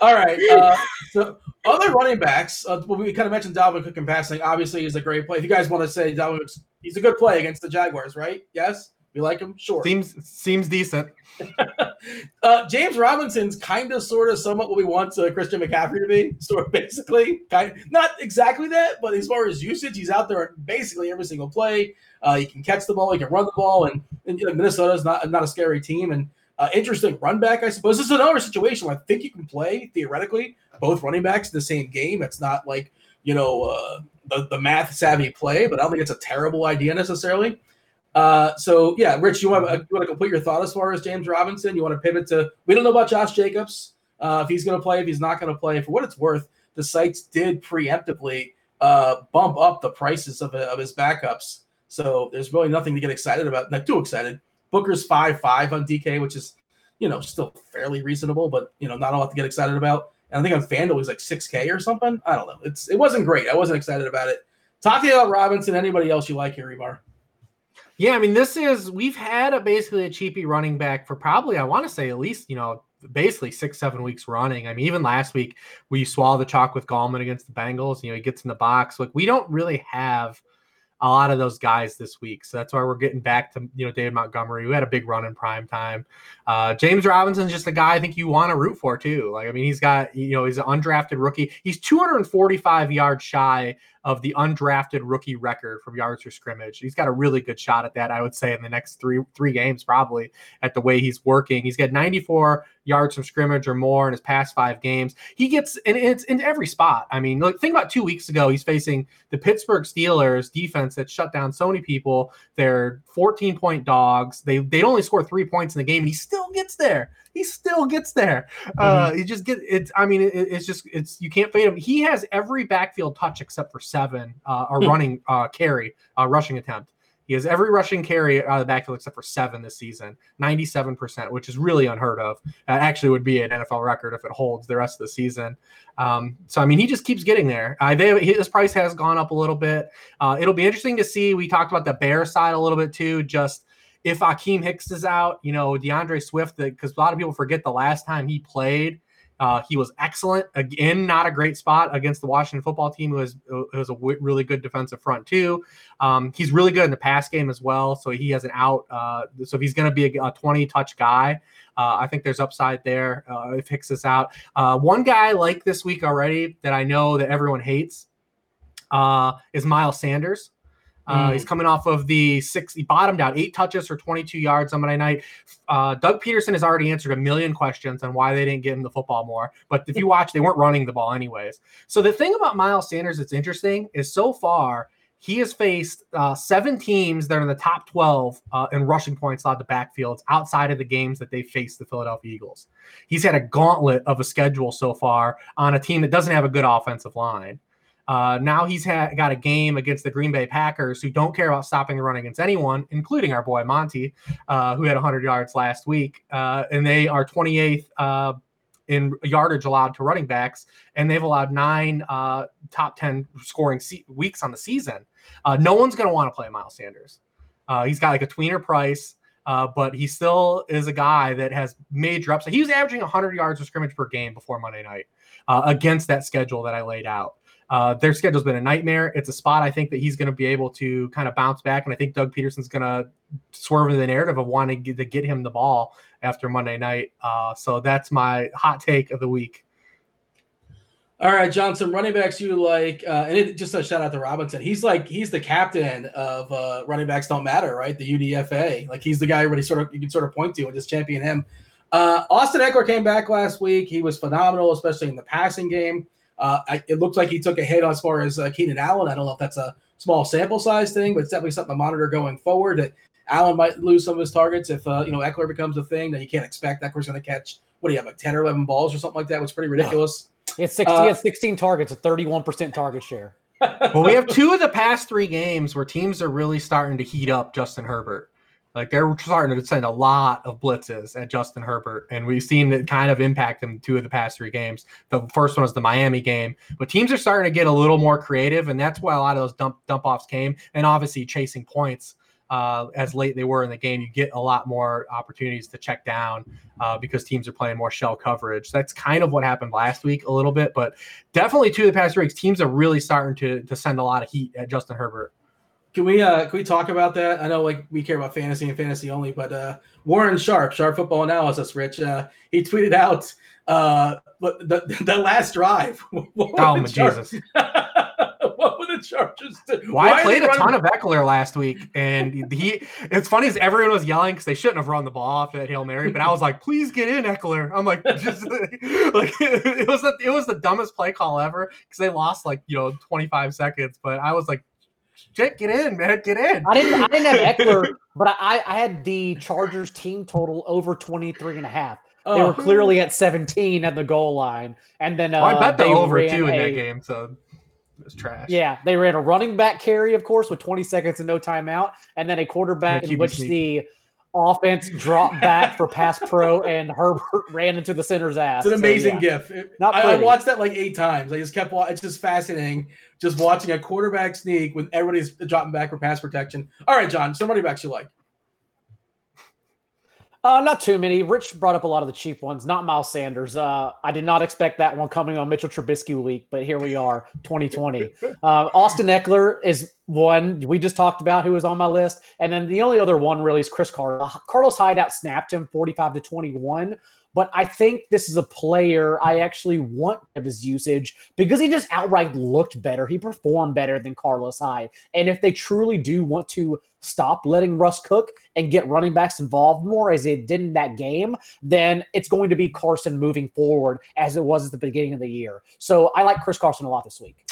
All right. Uh, so other running backs. Uh, well, we kind of mentioned Dalvin Cook in passing. Obviously, he's a great play. If you guys want to say Dalvin, he's a good play against the Jaguars, right? Yes. We like him, sure. Seems seems decent. uh, James Robinson's kind of, sort of, somewhat what we want uh, Christian McCaffrey to be. Sort of, basically, kind not exactly that, but as far as usage, he's out there basically every single play. Uh, he can catch the ball, he can run the ball, and, and you know, Minnesota's not not a scary team. And uh, interesting run back, I suppose. This is another situation where I think you can play theoretically both running backs in the same game. It's not like you know uh, the the math savvy play, but I don't think it's a terrible idea necessarily. Uh, so yeah, Rich, you want you want to complete your thought as far as James Robinson? You want to pivot to? We don't know about Josh Jacobs. Uh, if he's going to play, if he's not going to play. For what it's worth, the sites did preemptively uh, bump up the prices of, of his backups. So there's really nothing to get excited about. Not too excited. Booker's five five on DK, which is you know still fairly reasonable, but you know not a lot to get excited about. And I think on FanDuel he's like six K or something. I don't know. It's it wasn't great. I wasn't excited about it. Talking about Robinson. Anybody else you like here, Hribar? Yeah, I mean, this is we've had a basically a cheapy running back for probably I want to say at least you know basically six seven weeks running. I mean, even last week we swallow the chalk with Gallman against the Bengals. You know, he gets in the box. Like we don't really have a lot of those guys this week. So that's why we're getting back to you know David Montgomery, who had a big run in prime time. Uh, James Robinson's just a guy I think you want to root for too. Like I mean, he's got you know he's an undrafted rookie. He's 245 yards shy of the undrafted rookie record from yards per scrimmage. He's got a really good shot at that, I would say, in the next three three games probably at the way he's working. He's got 94 yards from scrimmage or more in his past five games. He gets and it's in every spot. I mean, look, think about two weeks ago, he's facing the Pittsburgh Steelers defense that shut down so many people. They're 14 point dogs. They they only score three points in the game, and he still gets there he still gets there. Uh, mm-hmm. he just get it's. I mean, it, it's just it's you can't fade him. He has every backfield touch except for seven, uh, a hmm. running uh, carry, uh, rushing attempt. He has every rushing carry out of the backfield except for seven this season, 97%, which is really unheard of. Actually would be an NFL record if it holds the rest of the season. Um, so, I mean, he just keeps getting there. Uh, they, his price has gone up a little bit. Uh, it'll be interesting to see. We talked about the bear side a little bit too, just if Akiem Hicks is out, you know, D'Andre Swift, because a lot of people forget the last time he played, uh, he was excellent. Again, not a great spot against the Washington football team, who was, who was a w- really good defensive front, too. Um, he's really good in the pass game as well. So he has an out. Uh, so if he's going to be a, a 20 touch guy, uh, I think there's upside there uh, if Hicks is out. Uh, one guy I like this week already that I know that everyone hates uh, is Miles Sanders. Uh, mm. He's coming off of the six. He bottomed out eight touches for 22 yards on Monday night. Uh, Doug Pederson has already answered a million questions on why they didn't get him the football more. But if you watch, they weren't running the ball anyways. So the thing about Miles Sanders that's interesting is so far he has faced uh, seven teams that are in the top 12 uh, in rushing points allowed to backfields outside of the games that they faced the Philadelphia Eagles. He's had a gauntlet of a schedule so far on a team that doesn't have a good offensive line. Uh, now he's ha- got a game against the Green Bay Packers who don't care about stopping the run against anyone, including our boy Monty, uh, who had 100 yards last week. Uh, and they are 28th uh, in yardage allowed to running backs, and they've allowed nine uh, top 10 scoring se- weeks on the season. Uh, no one's going to want to play Miles Sanders. he's got like a tweener price. but he still is a guy that has major upside. He was averaging 100 yards of scrimmage per game before Monday night against that schedule that I laid out. Uh, their schedule's been a nightmare. It's a spot I think that he's going to be able to kind of bounce back, and I think Doug Pederson's going to swerve into the narrative of wanting to get him the ball after Monday night. Uh, so that's my hot take of the week. All right, Johnson, running backs you like, uh, and it, just a shout out to Robinson. He's like he's the captain of uh, running backs don't matter, right? The UDFA, like he's the guy everybody sort of you can sort of point to and just champion him. Uh, Austin Ekeler came back last week. He was phenomenal, especially in the passing game. Uh, I, it looks like he took a hit as far as uh, Keenan Allen. I don't know if that's a small sample size thing, but it's definitely something to monitor going forward. That Allen might lose some of his targets if uh, you know Ekeler becomes a thing that you can't expect. Ekeler's going to catch what do you have like ten or eleven balls or something like that? Was pretty ridiculous. He had 16, he had 16 targets, a 31 percent target share. well, we have two of the past three games where teams are really starting to heat up Justin Herbert. Like they're starting to send a lot of blitzes at Justin Herbert, and we've seen it kind of impact him two of the past three games. The first one was the Miami game, but teams are starting to get a little more creative, and that's why a lot of those dump dump offs came. And obviously, chasing points uh, as late they were in the game, you get a lot more opportunities to check down uh, because teams are playing more shell coverage. That's kind of what happened last week a little bit, but definitely two of the past three weeks, teams are really starting to to send a lot of heat at Justin Herbert. Can we uh can we talk about that? I know like we care about fantasy and fantasy only, but uh Warren Sharp, Sharp Football Analysis, Rich, uh he tweeted out uh the the last drive. oh my Jesus. what were the Chargers do? Well, Why I played a ton of Ekeler last week, and he. It's funny as everyone was yelling because they shouldn't have run the ball off at hail mary, but I was like, "Please get in, Ekeler." I'm like, just like it was the, it was the dumbest play call ever because they lost like you know 25 seconds, but I was like, Jake, get in, man, get in. I didn't I didn't have Ekeler, but I, I had the Chargers team total over 23 and a half. They oh. were clearly at 17 at the goal line. And then uh, well, I bet the over two in a, that game, so it was trash. Yeah, they ran a running back carry, of course, with 20 seconds and no timeout, and then a quarterback in which the offense dropped back for pass pro and Herbert ran into the center's ass. It's an amazing so, yeah. gif. Not I, I, watched that like eight times. I just kept watching. It's just fascinating just watching a quarterback sneak when everybody's dropping back for pass protection. All right, John, somebody backs you like. Uh, not too many. Rich brought up a lot of the cheap ones, not Miles Sanders. Uh, I did not expect that one coming on Mitchell Trubisky week, but here we are, 2020. Uh, Austin Ekeler is one we just talked about who was on my list. And then the only other one really is Chris Carson. Carlos Hyde out snapped him 45 to 21. But I think this is a player I actually want of his usage because he just outright looked better. He performed better than Carlos Hyde. And if they truly do want to stop letting Russ cook and get running backs involved more as it did in that game, then it's going to be Carson moving forward as it was at the beginning of the year. So I like Chris Carson a lot this week.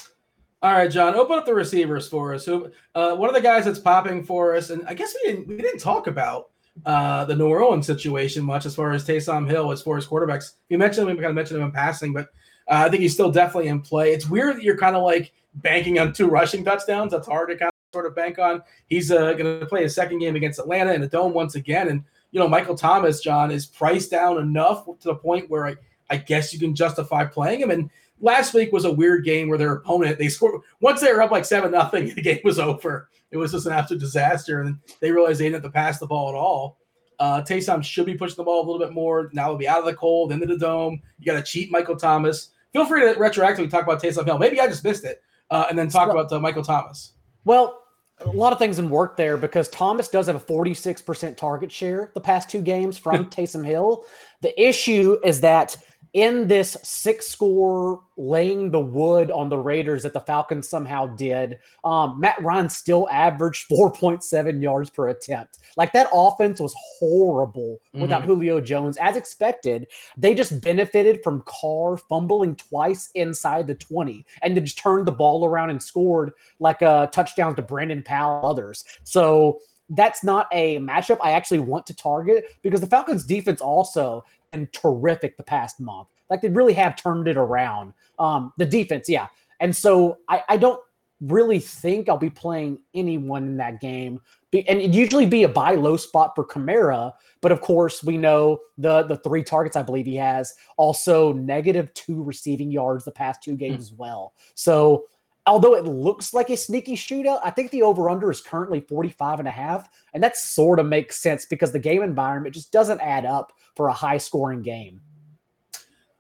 All right, John, open up the receivers for us. Uh, one of the guys that's popping for us, and I guess we didn't we didn't talk about uh, the New Orleans situation much as far as Taysom Hill, as far as quarterbacks. You mentioned him, we kind of mentioned him in passing, but uh, I think he's still definitely in play. It's weird that you're kind of like banking on two rushing touchdowns. That's hard to kind of sort of bank on. He's uh, going to play a second game against Atlanta in the dome once again, and you know Michael Thomas, John, is priced down enough to the point where I, I guess you can justify playing him. And last week was a weird game where their opponent they scored once they were up like seven nothing, the game was over. It was just an absolute disaster, and they realized they didn't have to pass the ball at all. Uh, Taysom should be pushing the ball a little bit more. Now he'll be out of the cold, into the dome. You got to cheat Michael Thomas. Feel free to retroactively talk about Taysom Hill. Maybe I just missed it, uh, and then talk well, about uh, Michael Thomas. Well, a lot of things in work there because Thomas does have a 46% target share the past two games from Taysom Hill. The issue is that in this six score laying the wood on the Raiders that the Falcons somehow did, um, Matt Ryan still averaged 4.7 yards per attempt. Like that offense was horrible without mm-hmm. Julio Jones. As expected, they just benefited from Carr fumbling twice inside the 20 and then just turned the ball around and scored like a touchdown to Brandon Powell others. So that's not a matchup I actually want to target because the Falcons defense also and terrific the past month. Like they really have turned it around. Um, the defense, yeah. And so I, I don't really think I'll be playing anyone in that game. Be, and it usually be a buy low spot for Kamara, but of course we know the the three targets I believe he has also negative two receiving yards the past two games mm. as well. So although it looks like a sneaky shootout, I think the over under is currently 45 and a half. And that sort of makes sense because the game environment just doesn't add up for a high scoring game.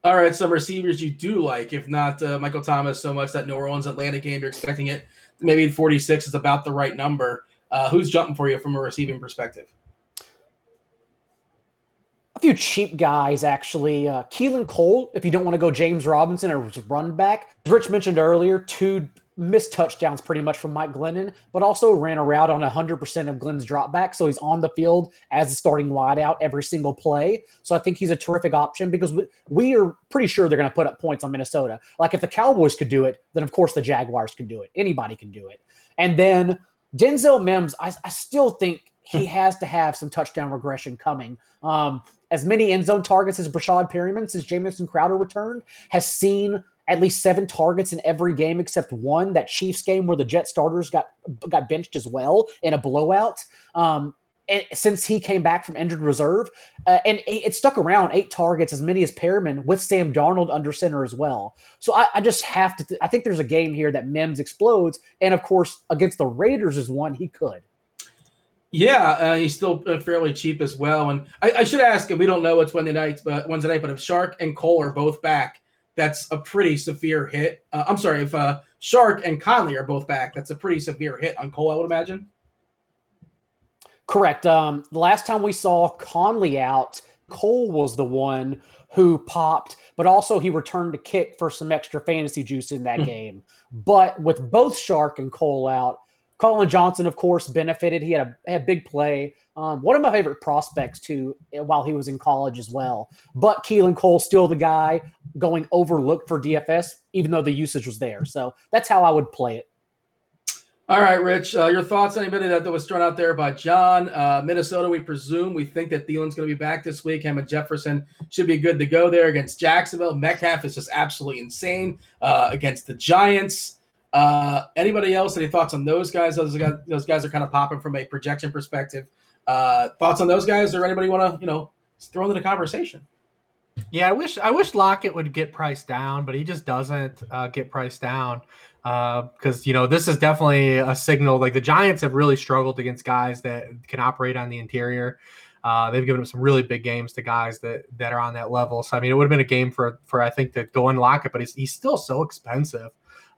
All right, some receivers you do like, if not uh, Michael Thomas so much that New Orleans Atlanta game, you're expecting it. Maybe 46 is about the right number. Uh, who's jumping for you from a receiving perspective? A few cheap guys, actually. Uh, Keelan Cole, if you don't want to go James Robinson or run back. Rich mentioned earlier, two missed touchdowns pretty much from Mike Glennon, but also ran a route on 100% of Glenn's dropback. So he's on the field as a starting wideout every single play. So I think he's a terrific option because we, we are pretty sure they're going to put up points on Minnesota. Like if the Cowboys could do it, then of course the Jaguars can do it. Anybody can do it. And then Denzel Mims, I, I still think he has to have some touchdown regression coming. Um, as many end zone targets as Breshad Perriman since Jamison Crowder returned has seen at least seven targets in every game except one, that Chiefs game where the Jet starters got got benched as well in a blowout. Um, and since he came back from injured reserve, uh, and it stuck around eight targets, as many as Perriman, with Sam Darnold under center as well. So I, I just have to. Th- I think there's a game here that Mims explodes, and of course against the Raiders is one he could. Yeah, uh, he's still uh, fairly cheap as well. And I, I should ask, and we don't know what's Wednesday night, but Wednesday night, but if Chark and Cole are both back, that's a pretty severe hit. Uh, I'm sorry, if uh, Chark and Conley are both back, that's a pretty severe hit on Cole, I would imagine. Correct. Um, the last time we saw Conley out, Cole was the one who popped, but also he returned to kick for some extra fantasy juice in that hmm. game. But with both Chark and Cole out, Collin Johnson, of course, benefited. He had a, had a big play. Um, one of my favorite prospects too, while he was in college as well. But Keelan Cole still the guy going overlooked for DFS, even though the usage was there. So that's how I would play it. All right, Rich, uh, your thoughts? on Anybody that, that was thrown out there by John? Uh, Minnesota, we presume we think that Thielen's going to be back this week. Him Jefferson should be good to go there against Jacksonville. Metcalf is just absolutely insane uh, against the Giants. Uh, anybody else? Any thoughts on those guys? Those guys, those guys are kind of popping from a projection perspective. Uh, thoughts on those guys, or anybody want to you know throw into the conversation? Yeah, I wish I wish Lockett would get priced down, but he just doesn't uh, get priced down because uh, you know this is definitely a signal. Like the Giants have really struggled against guys that can operate on the interior. Uh, they've given up some really big games to guys that that are on that level. So I mean, it would have been a game for for I think to go and Lockett, but he's, he's still so expensive.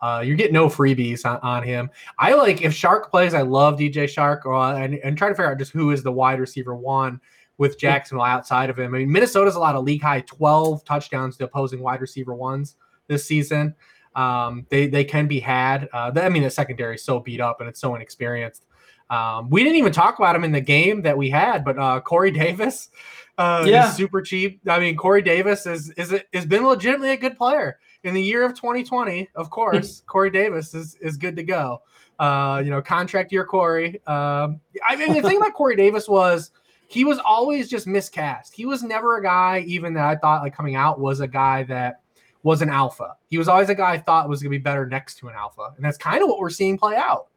Uh, you get no freebies on, on, him. I like if Chark plays. I love DJ Chark uh, and and try to figure out just who is the wide receiver one with Jacksonville outside of him. I mean, Minnesota's a lot of league high twelve touchdowns to opposing wide receiver ones this season. Um, they they can be had. Uh, I mean, the secondary is so beat up and it's so inexperienced. Um, we didn't even talk about him in the game that we had, but uh, Corey Davis, uh, yeah, super cheap. I mean, Corey Davis is is is been legitimately a good player in the year of 2020. Of course, Corey Davis is is good to go. Uh, you know, contract year Corey. Um, I mean, the thing about Corey Davis was he was always just miscast. He was never a guy, even that I thought like coming out was a guy that was an alpha. He was always a guy I thought was going to be better next to an alpha. And that's kind of what we're seeing play out.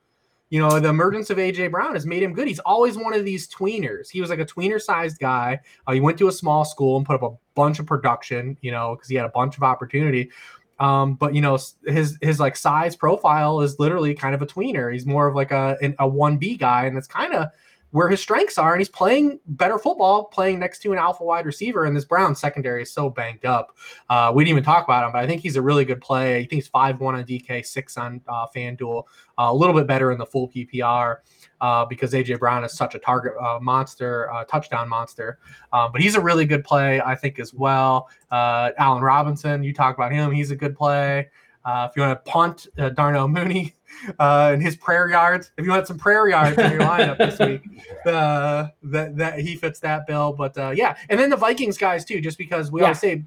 You know, the emergence of AJ Brown has made him good. He's always one of these tweeners. He was like a tweener sized guy. Uh, he went to a small school and put up a bunch of production, you know, because he had a bunch of opportunity. Um, but you know, his his like size profile is literally kind of a tweener. He's more of like a a one B guy, and it's kind of where his strengths are, and he's playing better football, playing next to an alpha wide receiver. And this Brown secondary is so banged up. Uh, we didn't even talk about him, but I think he's a really good play. I think he's five one on DK, six on uh, FanDuel, uh, a little bit better in the full PPR. Uh, because AJ Brown is such a target uh, monster, uh, touchdown monster. Um, but he's a really good play, I think, as well. Allen Robinson, you talk about him; he's a good play. If you want to punt Darnell Mooney, uh, and his prayer yards. If you want some prayer yards in your lineup this week, uh, that that he fits that bill. But uh, yeah, and then the Vikings guys too, just because we yeah. always say,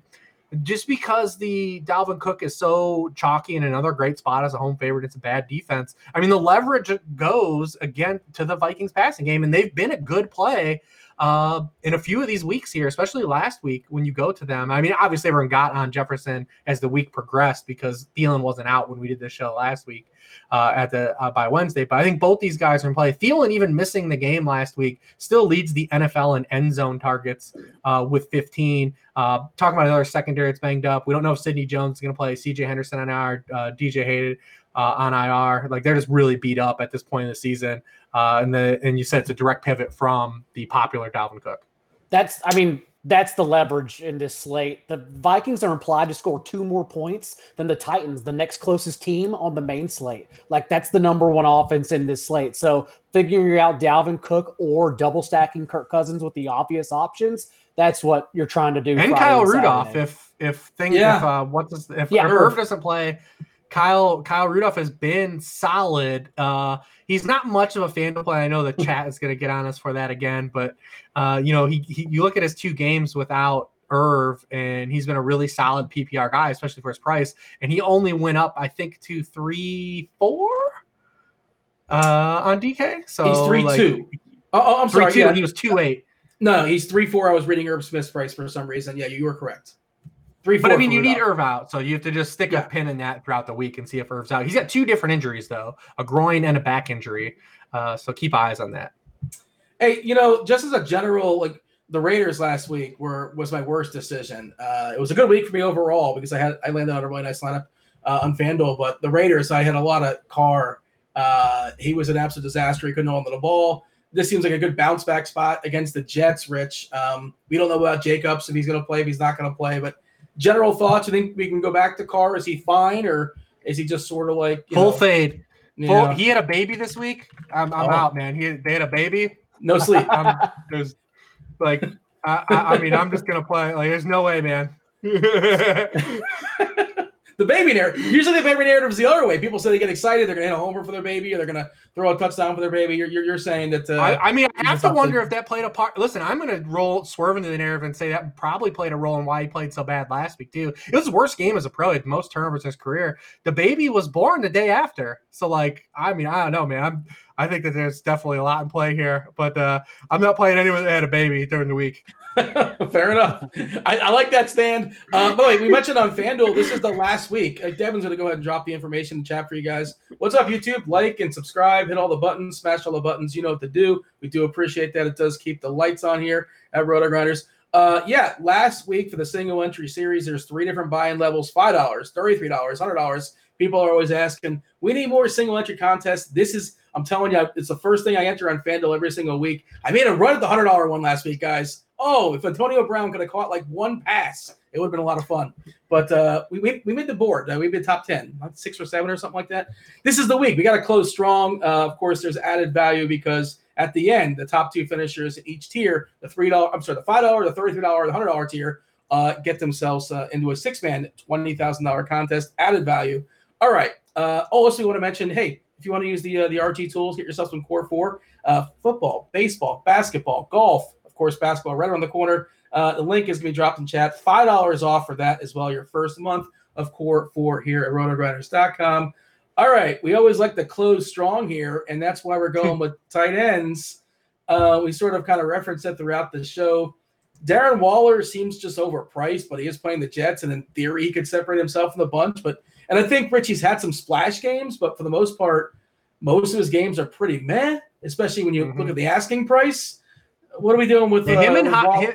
just because the Dalvin Cook is so chalky in another great spot as a home favorite, it's a bad defense. I mean, the leverage goes again to the Vikings passing game, and they've been a good play uh, in a few of these weeks here, especially last week when you go to them. I mean, obviously everyone got on Jefferson as the week progressed because Thielen wasn't out when we did the show last week uh, at the uh, by Wednesday. But I think both these guys are in play. Thielen even missing the game last week still leads the NFL in end zone targets uh, with 15. Uh, talking about another secondary, that's banged up. We don't know if Sidney Jones is going to play. C.J. Henderson on IR, uh, DJ Hayden uh, on IR. Like they're just really beat up at this point in the season. And the and you said it's a direct pivot from the popular Dalvin Cook. That's I mean that's the leverage in this slate. The Vikings are implied to score two more points than the Titans, the next closest team on the main slate. Like that's the number one offense in this slate. So figuring out Dalvin Cook or double stacking Kirk Cousins with the obvious options, that's what you're trying to do. And Friday Kyle and Rudolph, if if things yeah. if uh, what's if yeah, Irv doesn't play, Kyle Kyle Rudolph has been solid. Uh, he's not much of a fan to play. I know the chat is going to get on us for that again, but uh, you know, he, he, you look at his two games without Irv, and he's been a really solid PPR guy, especially for his price. And he only went up, I think, to three four uh, on DK. So he's three like, two. Oh, oh I'm sorry. Two, yeah. He was two eight. No, he's three four. I was reading Irv Smith's price for some reason. Yeah, you were correct. Three, But I mean, you need Rudolph. Irv out, so you have to just stick Yeah. a pin in that throughout the week and see if Irv's out. He's got two different injuries though, a groin and a back injury. Uh, so keep eyes on that. Hey, you know, just as a general, like the Raiders last week were was my worst decision. Uh, it was a good week for me overall because I had I landed on a really nice lineup uh, on FanDuel, but the Raiders I had a lot of Carr. Uh, he was an absolute disaster. He couldn't hold on to the ball. This seems like a good bounce back spot against the Jets. Rich, um, we don't know about Jacobs if he's going to play, if he's not going to play. But general thoughts, you think we can go back to Carr? Is he fine, or is he just sort of like Full know, fade. Full, know, he had a baby this week. I'm, I'm Oh. out, man. He they had a baby. no sleep? Um, there's like, I, I, I mean, I'm just gonna play. Like, there's no way, man. the baby narrative. Usually, the baby narrative is the other way. People say they get excited, they're going to hit a homer for their baby, or they're going to throw a touchdown for their baby. You're, you're, you're saying that. Uh, I, I mean, I have to wonder if that played a part. Listen, I'm going to roll swerve into the narrative and say that probably played a role in why he played so bad last week too. It was his worst game as a pro. He had most turnovers in his career. The baby was born the day after, so like, I mean, I don't know, man. I'm, I think that there's definitely a lot in play here, but uh, I'm not playing anyone that had a baby during the week. Fair enough. I, I like that stand. Uh, by the way, we mentioned on FanDuel, this is the last week. Uh, Devin's going to go ahead and drop the information in the chat for you guys. What's up, YouTube? Like and subscribe. Hit all the buttons. Smash all the buttons. You know what to do. We do appreciate that. It does keep the lights on here at RotoGrinders. Uh, yeah, last week for the single entry series, there's three different buy-in levels: five dollars, thirty-three dollars, hundred dollars. People are always asking, we need more single entry contests. This is, I'm telling you, it's the first thing I enter on FanDuel every single week. I made a run at the hundred dollar one last week, guys. Oh, if Antonio Brown could have caught like one pass, it would have been a lot of fun. But uh, we, we, we made the board. Uh, we made top 10, like six or seven or something like that. This is the week. We got to close strong. Uh, of course, there's added value because at the end, the top two finishers in each tier, the $3, I'm sorry, the $5, the $33, the $100 tier, uh, get themselves uh, into a six man, $20,000 contest, added value. All right. Uh, also, we want to mention hey, if you want to use the uh, the RT tools, get yourself some Core 4 uh, football, baseball, basketball, golf, course, basketball right around the corner. Uh, the link is going to be dropped in chat. $5 off for that as well, your first month of Core 4 here at rotogrinders.com. All right. We always like to close strong here, and that's why we're going with tight ends. Uh, we sort of kind of reference it throughout the show. Darren Waller seems just overpriced, but he is playing the Jets, and in theory, he could separate himself from the bunch. But and I think Richie's had some splash games, but for the most part, most of his games are pretty meh, especially when you Mhm. look at the asking price. What are we doing with Yeah, uh, him and with Ho- him,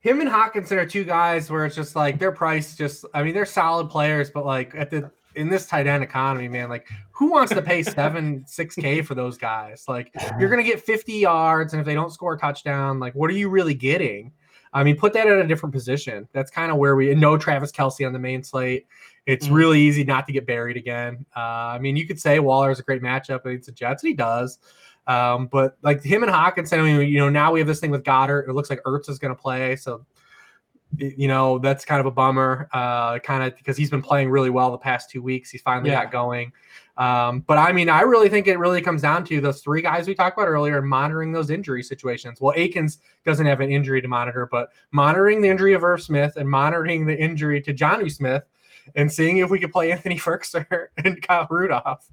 him and Hockenson are two guys where it's just like their price just I mean they're solid players, but like at the in this tight end economy, man, like who wants to pay seven, six K for those guys? Like you're gonna get 50 yards, and if they don't score a touchdown, like what are you really getting? I mean, put that at a different position. That's kind of where we and no Travis Kelce on the main slate. It's Mhm. really easy not to get buried again. Uh, I mean, you could say Waller is a great matchup against the Jets, and he does. Um, but like him and Hockenson, I mean, you know, now we have this thing with Goedert. It looks like Ertz is going to play, so you know that's kind of a bummer. Uh, kind of because he's been playing really well the past two weeks. He's finally Yeah. got going. Um, but I mean, I really think it really comes down to those three guys we talked about earlier and monitoring those injury situations. Well, Akins doesn't have an injury to monitor, but monitoring the injury of Irv Smith and monitoring the injury to Jonnu Smith and seeing if we could play Anthony Firkser and Kyle Rudolph.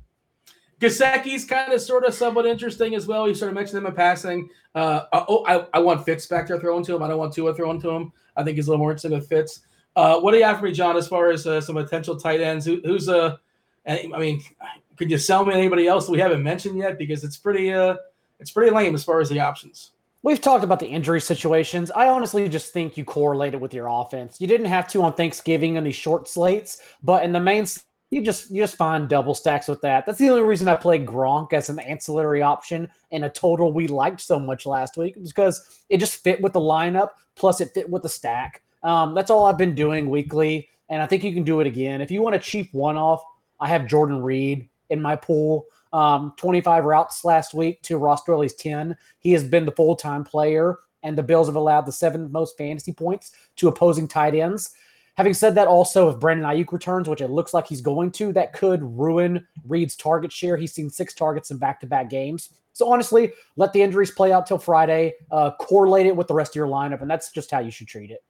Gesicki's kind of sort of somewhat interesting as well. You sort of mentioned him in passing. Uh, oh, I, I want Fitz back there throwing to him. I don't want Tua throwing to him. I think he's a little more interesting with Fitz. Uh, what do you have for me, John, as far as uh, some potential tight ends? Who, who's uh, I mean, could you sell me anybody else we haven't mentioned yet? Because it's pretty uh, it's pretty lame as far as the options. We've talked about the injury situations. I honestly just think you correlate it with your offense. You didn't have to on Thanksgiving in these short slates, but in the main, you just you just find double stacks with that. That's the only reason I played Gronk as an ancillary option in a total we liked so much last week because it just fit with the lineup. Plus, it fit with the stack. Um, that's all I've been doing weekly, and I think you can do it again. If you want a cheap one-off, I have Jordan Reed in my pool. Um, 25 routes last week to Ross Dwelley's 10. He has been the full time player, and the Bills have allowed the seventh most fantasy points to opposing tight ends. Having said that, also, if Brandon Aiyuk returns, which it looks like he's going to, that could ruin Reed's target share. He's seen six targets in back to back games. So, honestly, let the injuries play out till Friday, uh, correlate it with the rest of your lineup, and that's just how you should treat it.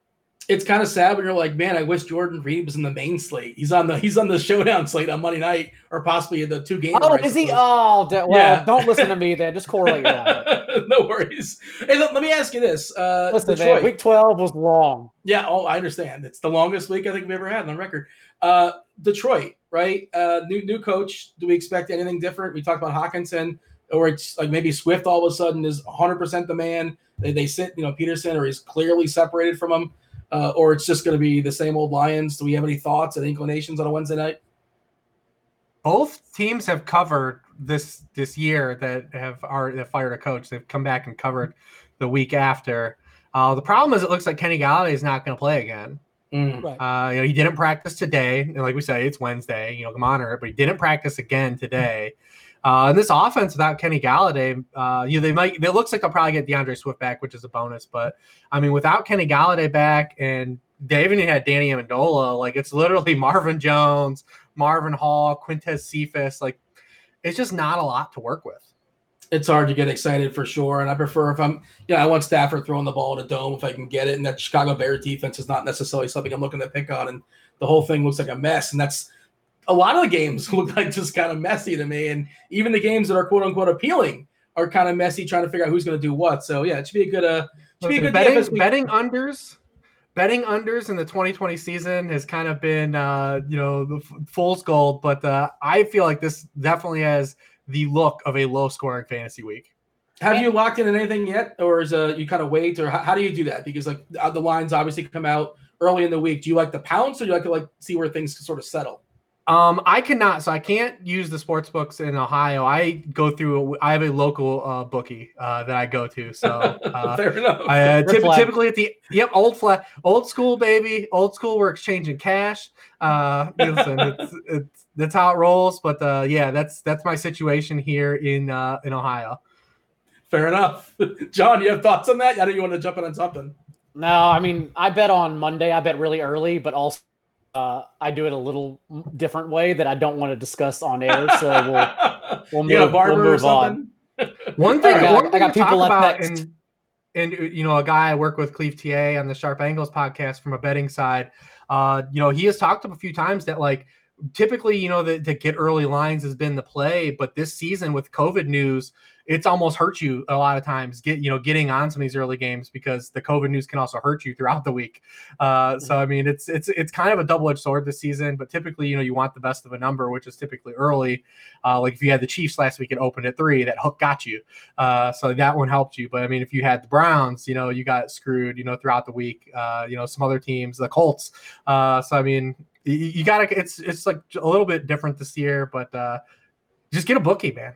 It's kind of sad when you're like, man, I wish Jordan Reed was in the main slate. He's on the he's on the showdown slate on Monday night, or possibly the two games. Oh, is he? Oh, well, yeah. don't listen to me then. Just correlate your no worries. Hey, look, let me ask you this. Uh, listen, Detroit. man, week 12 was long. Yeah, oh, I understand. It's the longest week I think we've ever had on record. Uh, Detroit, right? Uh, new new coach. Do we expect anything different? We talked about Hockenson, or it's like maybe Swift all of a sudden is 100% the man. They, they sit, you know, Peterson, or he's clearly separated from him uh, or it's just going to be the same old Lions. Do we have any thoughts and inclinations on a Wednesday night? Both teams have covered this this year that have are that fired a coach. They've come back and covered the week after. Uh, the problem is, it looks like Kenny Golladay is not going to play again. Mm. Uh, you know, he didn't practice today. And like we say, it's Wednesday. You know, monitor it, but he didn't practice again today. Uh, and this offense without Kenny Golladay, uh, you know, they might. It looks like they'll probably get D'Andre Swift back, which is a bonus. But I mean, without Kenny Golladay back, and they even had Danny Amendola, like it's literally Marvin Jones, Marvin Hall, Quintez Cephus. Like it's just not a lot to work with. It's hard to get excited for sure, and I prefer if I'm, you know, I want Stafford throwing the ball in a dome if I can get it, and that Chicago Bears defense is not necessarily something I'm looking to pick on, and the whole thing looks like a mess, and that's a lot of the games look like just kind of messy to me. And even the games that are quote unquote appealing are kind of messy, trying to figure out who's going to do what. So yeah, it should be a good uh, should be a good betting, betting unders. Betting unders in the 2020 season has kind of been, uh, you know, the fool's gold, but uh, I feel like this definitely has the look of a low scoring fantasy week. Have you locked in anything yet, or is uh, you kind of wait, or how, how do you do that? Because like uh, the lines obviously come out early in the week. Do you like the pounce, or do you like to like see where things sort of settle? Um, I cannot, so I can't use the sports books in Ohio. I go through. I have a local uh, bookie uh, that I go to. So uh, fair enough. I, uh, typ- typically at the yep old flat old school baby old school. We're exchanging cash. Uh, listen, it's, it's, that's how it rolls. But uh, yeah, that's that's my situation here in uh, in Ohio. Fair enough, John. You have thoughts on that? I know you want to jump in on something. No, I mean I bet on Monday. I bet really early, but also uh, I do it a little different way that I don't want to discuss on air. So we'll we'll move, we'll move on. One thing I got, one thing I got people about next. and and you know a guy I work with, Cleve TA, on the Sharp Angles podcast from a betting side. Uh, you know he has talked to a few times that like typically you know the, the get early lines has been the play, but this season with COVID news it's almost hurt you a lot of times get you know getting on some of these early games because the covid news can also hurt you throughout the week. Uh, so i mean it's it's it's kind of a double-edged sword this season but typically you know you want the best of a number which is typically early. Uh, like if you had the chiefs last week it opened at three that hook got you. Uh, so that one helped you. But i mean if you had the browns you know you got screwed you know throughout the week uh, you know some other teams the colts. Uh, so i mean you, you, gotta it's it's like a little bit different this year but uh, just get a bookie man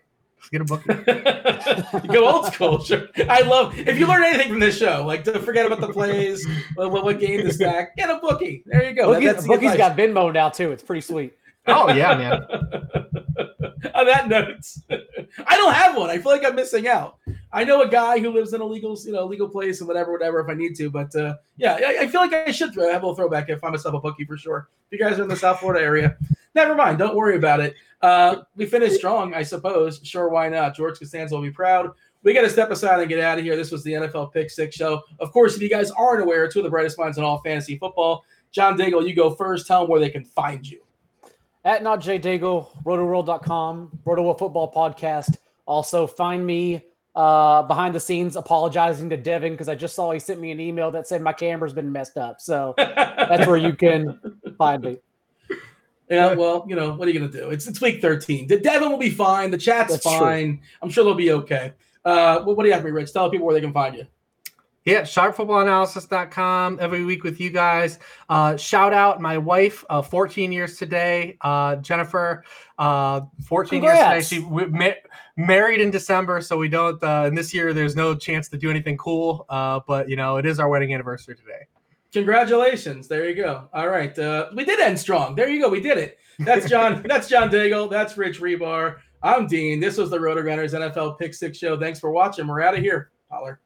get a book. Go old school. Sure. I love if you learn anything from this show, like to forget about the plays, what, what, game to stack, get a bookie. There you go. Bookies, that, bookie's got Venmo now too. It's pretty sweet. Oh yeah, man. On that note, I don't have one. I feel like I'm missing out. I know a guy who lives in a legal, you know, legal place and whatever, whatever. If I need to, but uh, yeah, I, I, feel like I should have a little throwback if I find myself a bookie for sure. If you guys are in the South Florida area, never mind. Don't worry about it. Uh, we finished strong, I suppose. Sure, why not? George Costanza will be proud. We got to step aside and get out of here. This was the NFL Pick Six show. Of course, if you guys aren't aware, two of the brightest minds in all fantasy football. John Daigle, you go first. Tell them where they can find you. At not J Daigle, rotoworld.com, Roto Football Podcast. Also, find me uh, behind the scenes apologizing to Devin because I just saw he sent me an email that said my camera's been messed up. So that's where you can find me. Yeah, well, you know, what are you gonna do? It's it's week 13. The Devin will be fine. The chat's That's fine. True. I'm sure they'll be okay. Uh, what, what do you have for me, Rich? Tell people where they can find you. Yeah, sharpfootballanalysis.com every week with you guys. Uh, shout out my wife, uh, 14 years today, uh, Jennifer, uh, 14 Congrats. years today. She ma- married in December, so we don't, uh, and this year there's no chance to do anything cool, uh, but you know, it is our wedding anniversary today. Congratulations. There you go. All right. Uh, we did end strong. There you go. We did it. That's John. that's John Daigle. That's Rich Hribar. I'm Dean. This was the RotoGrinders NFL Pick Six Show. Thanks for watching. We're out of here. Holler.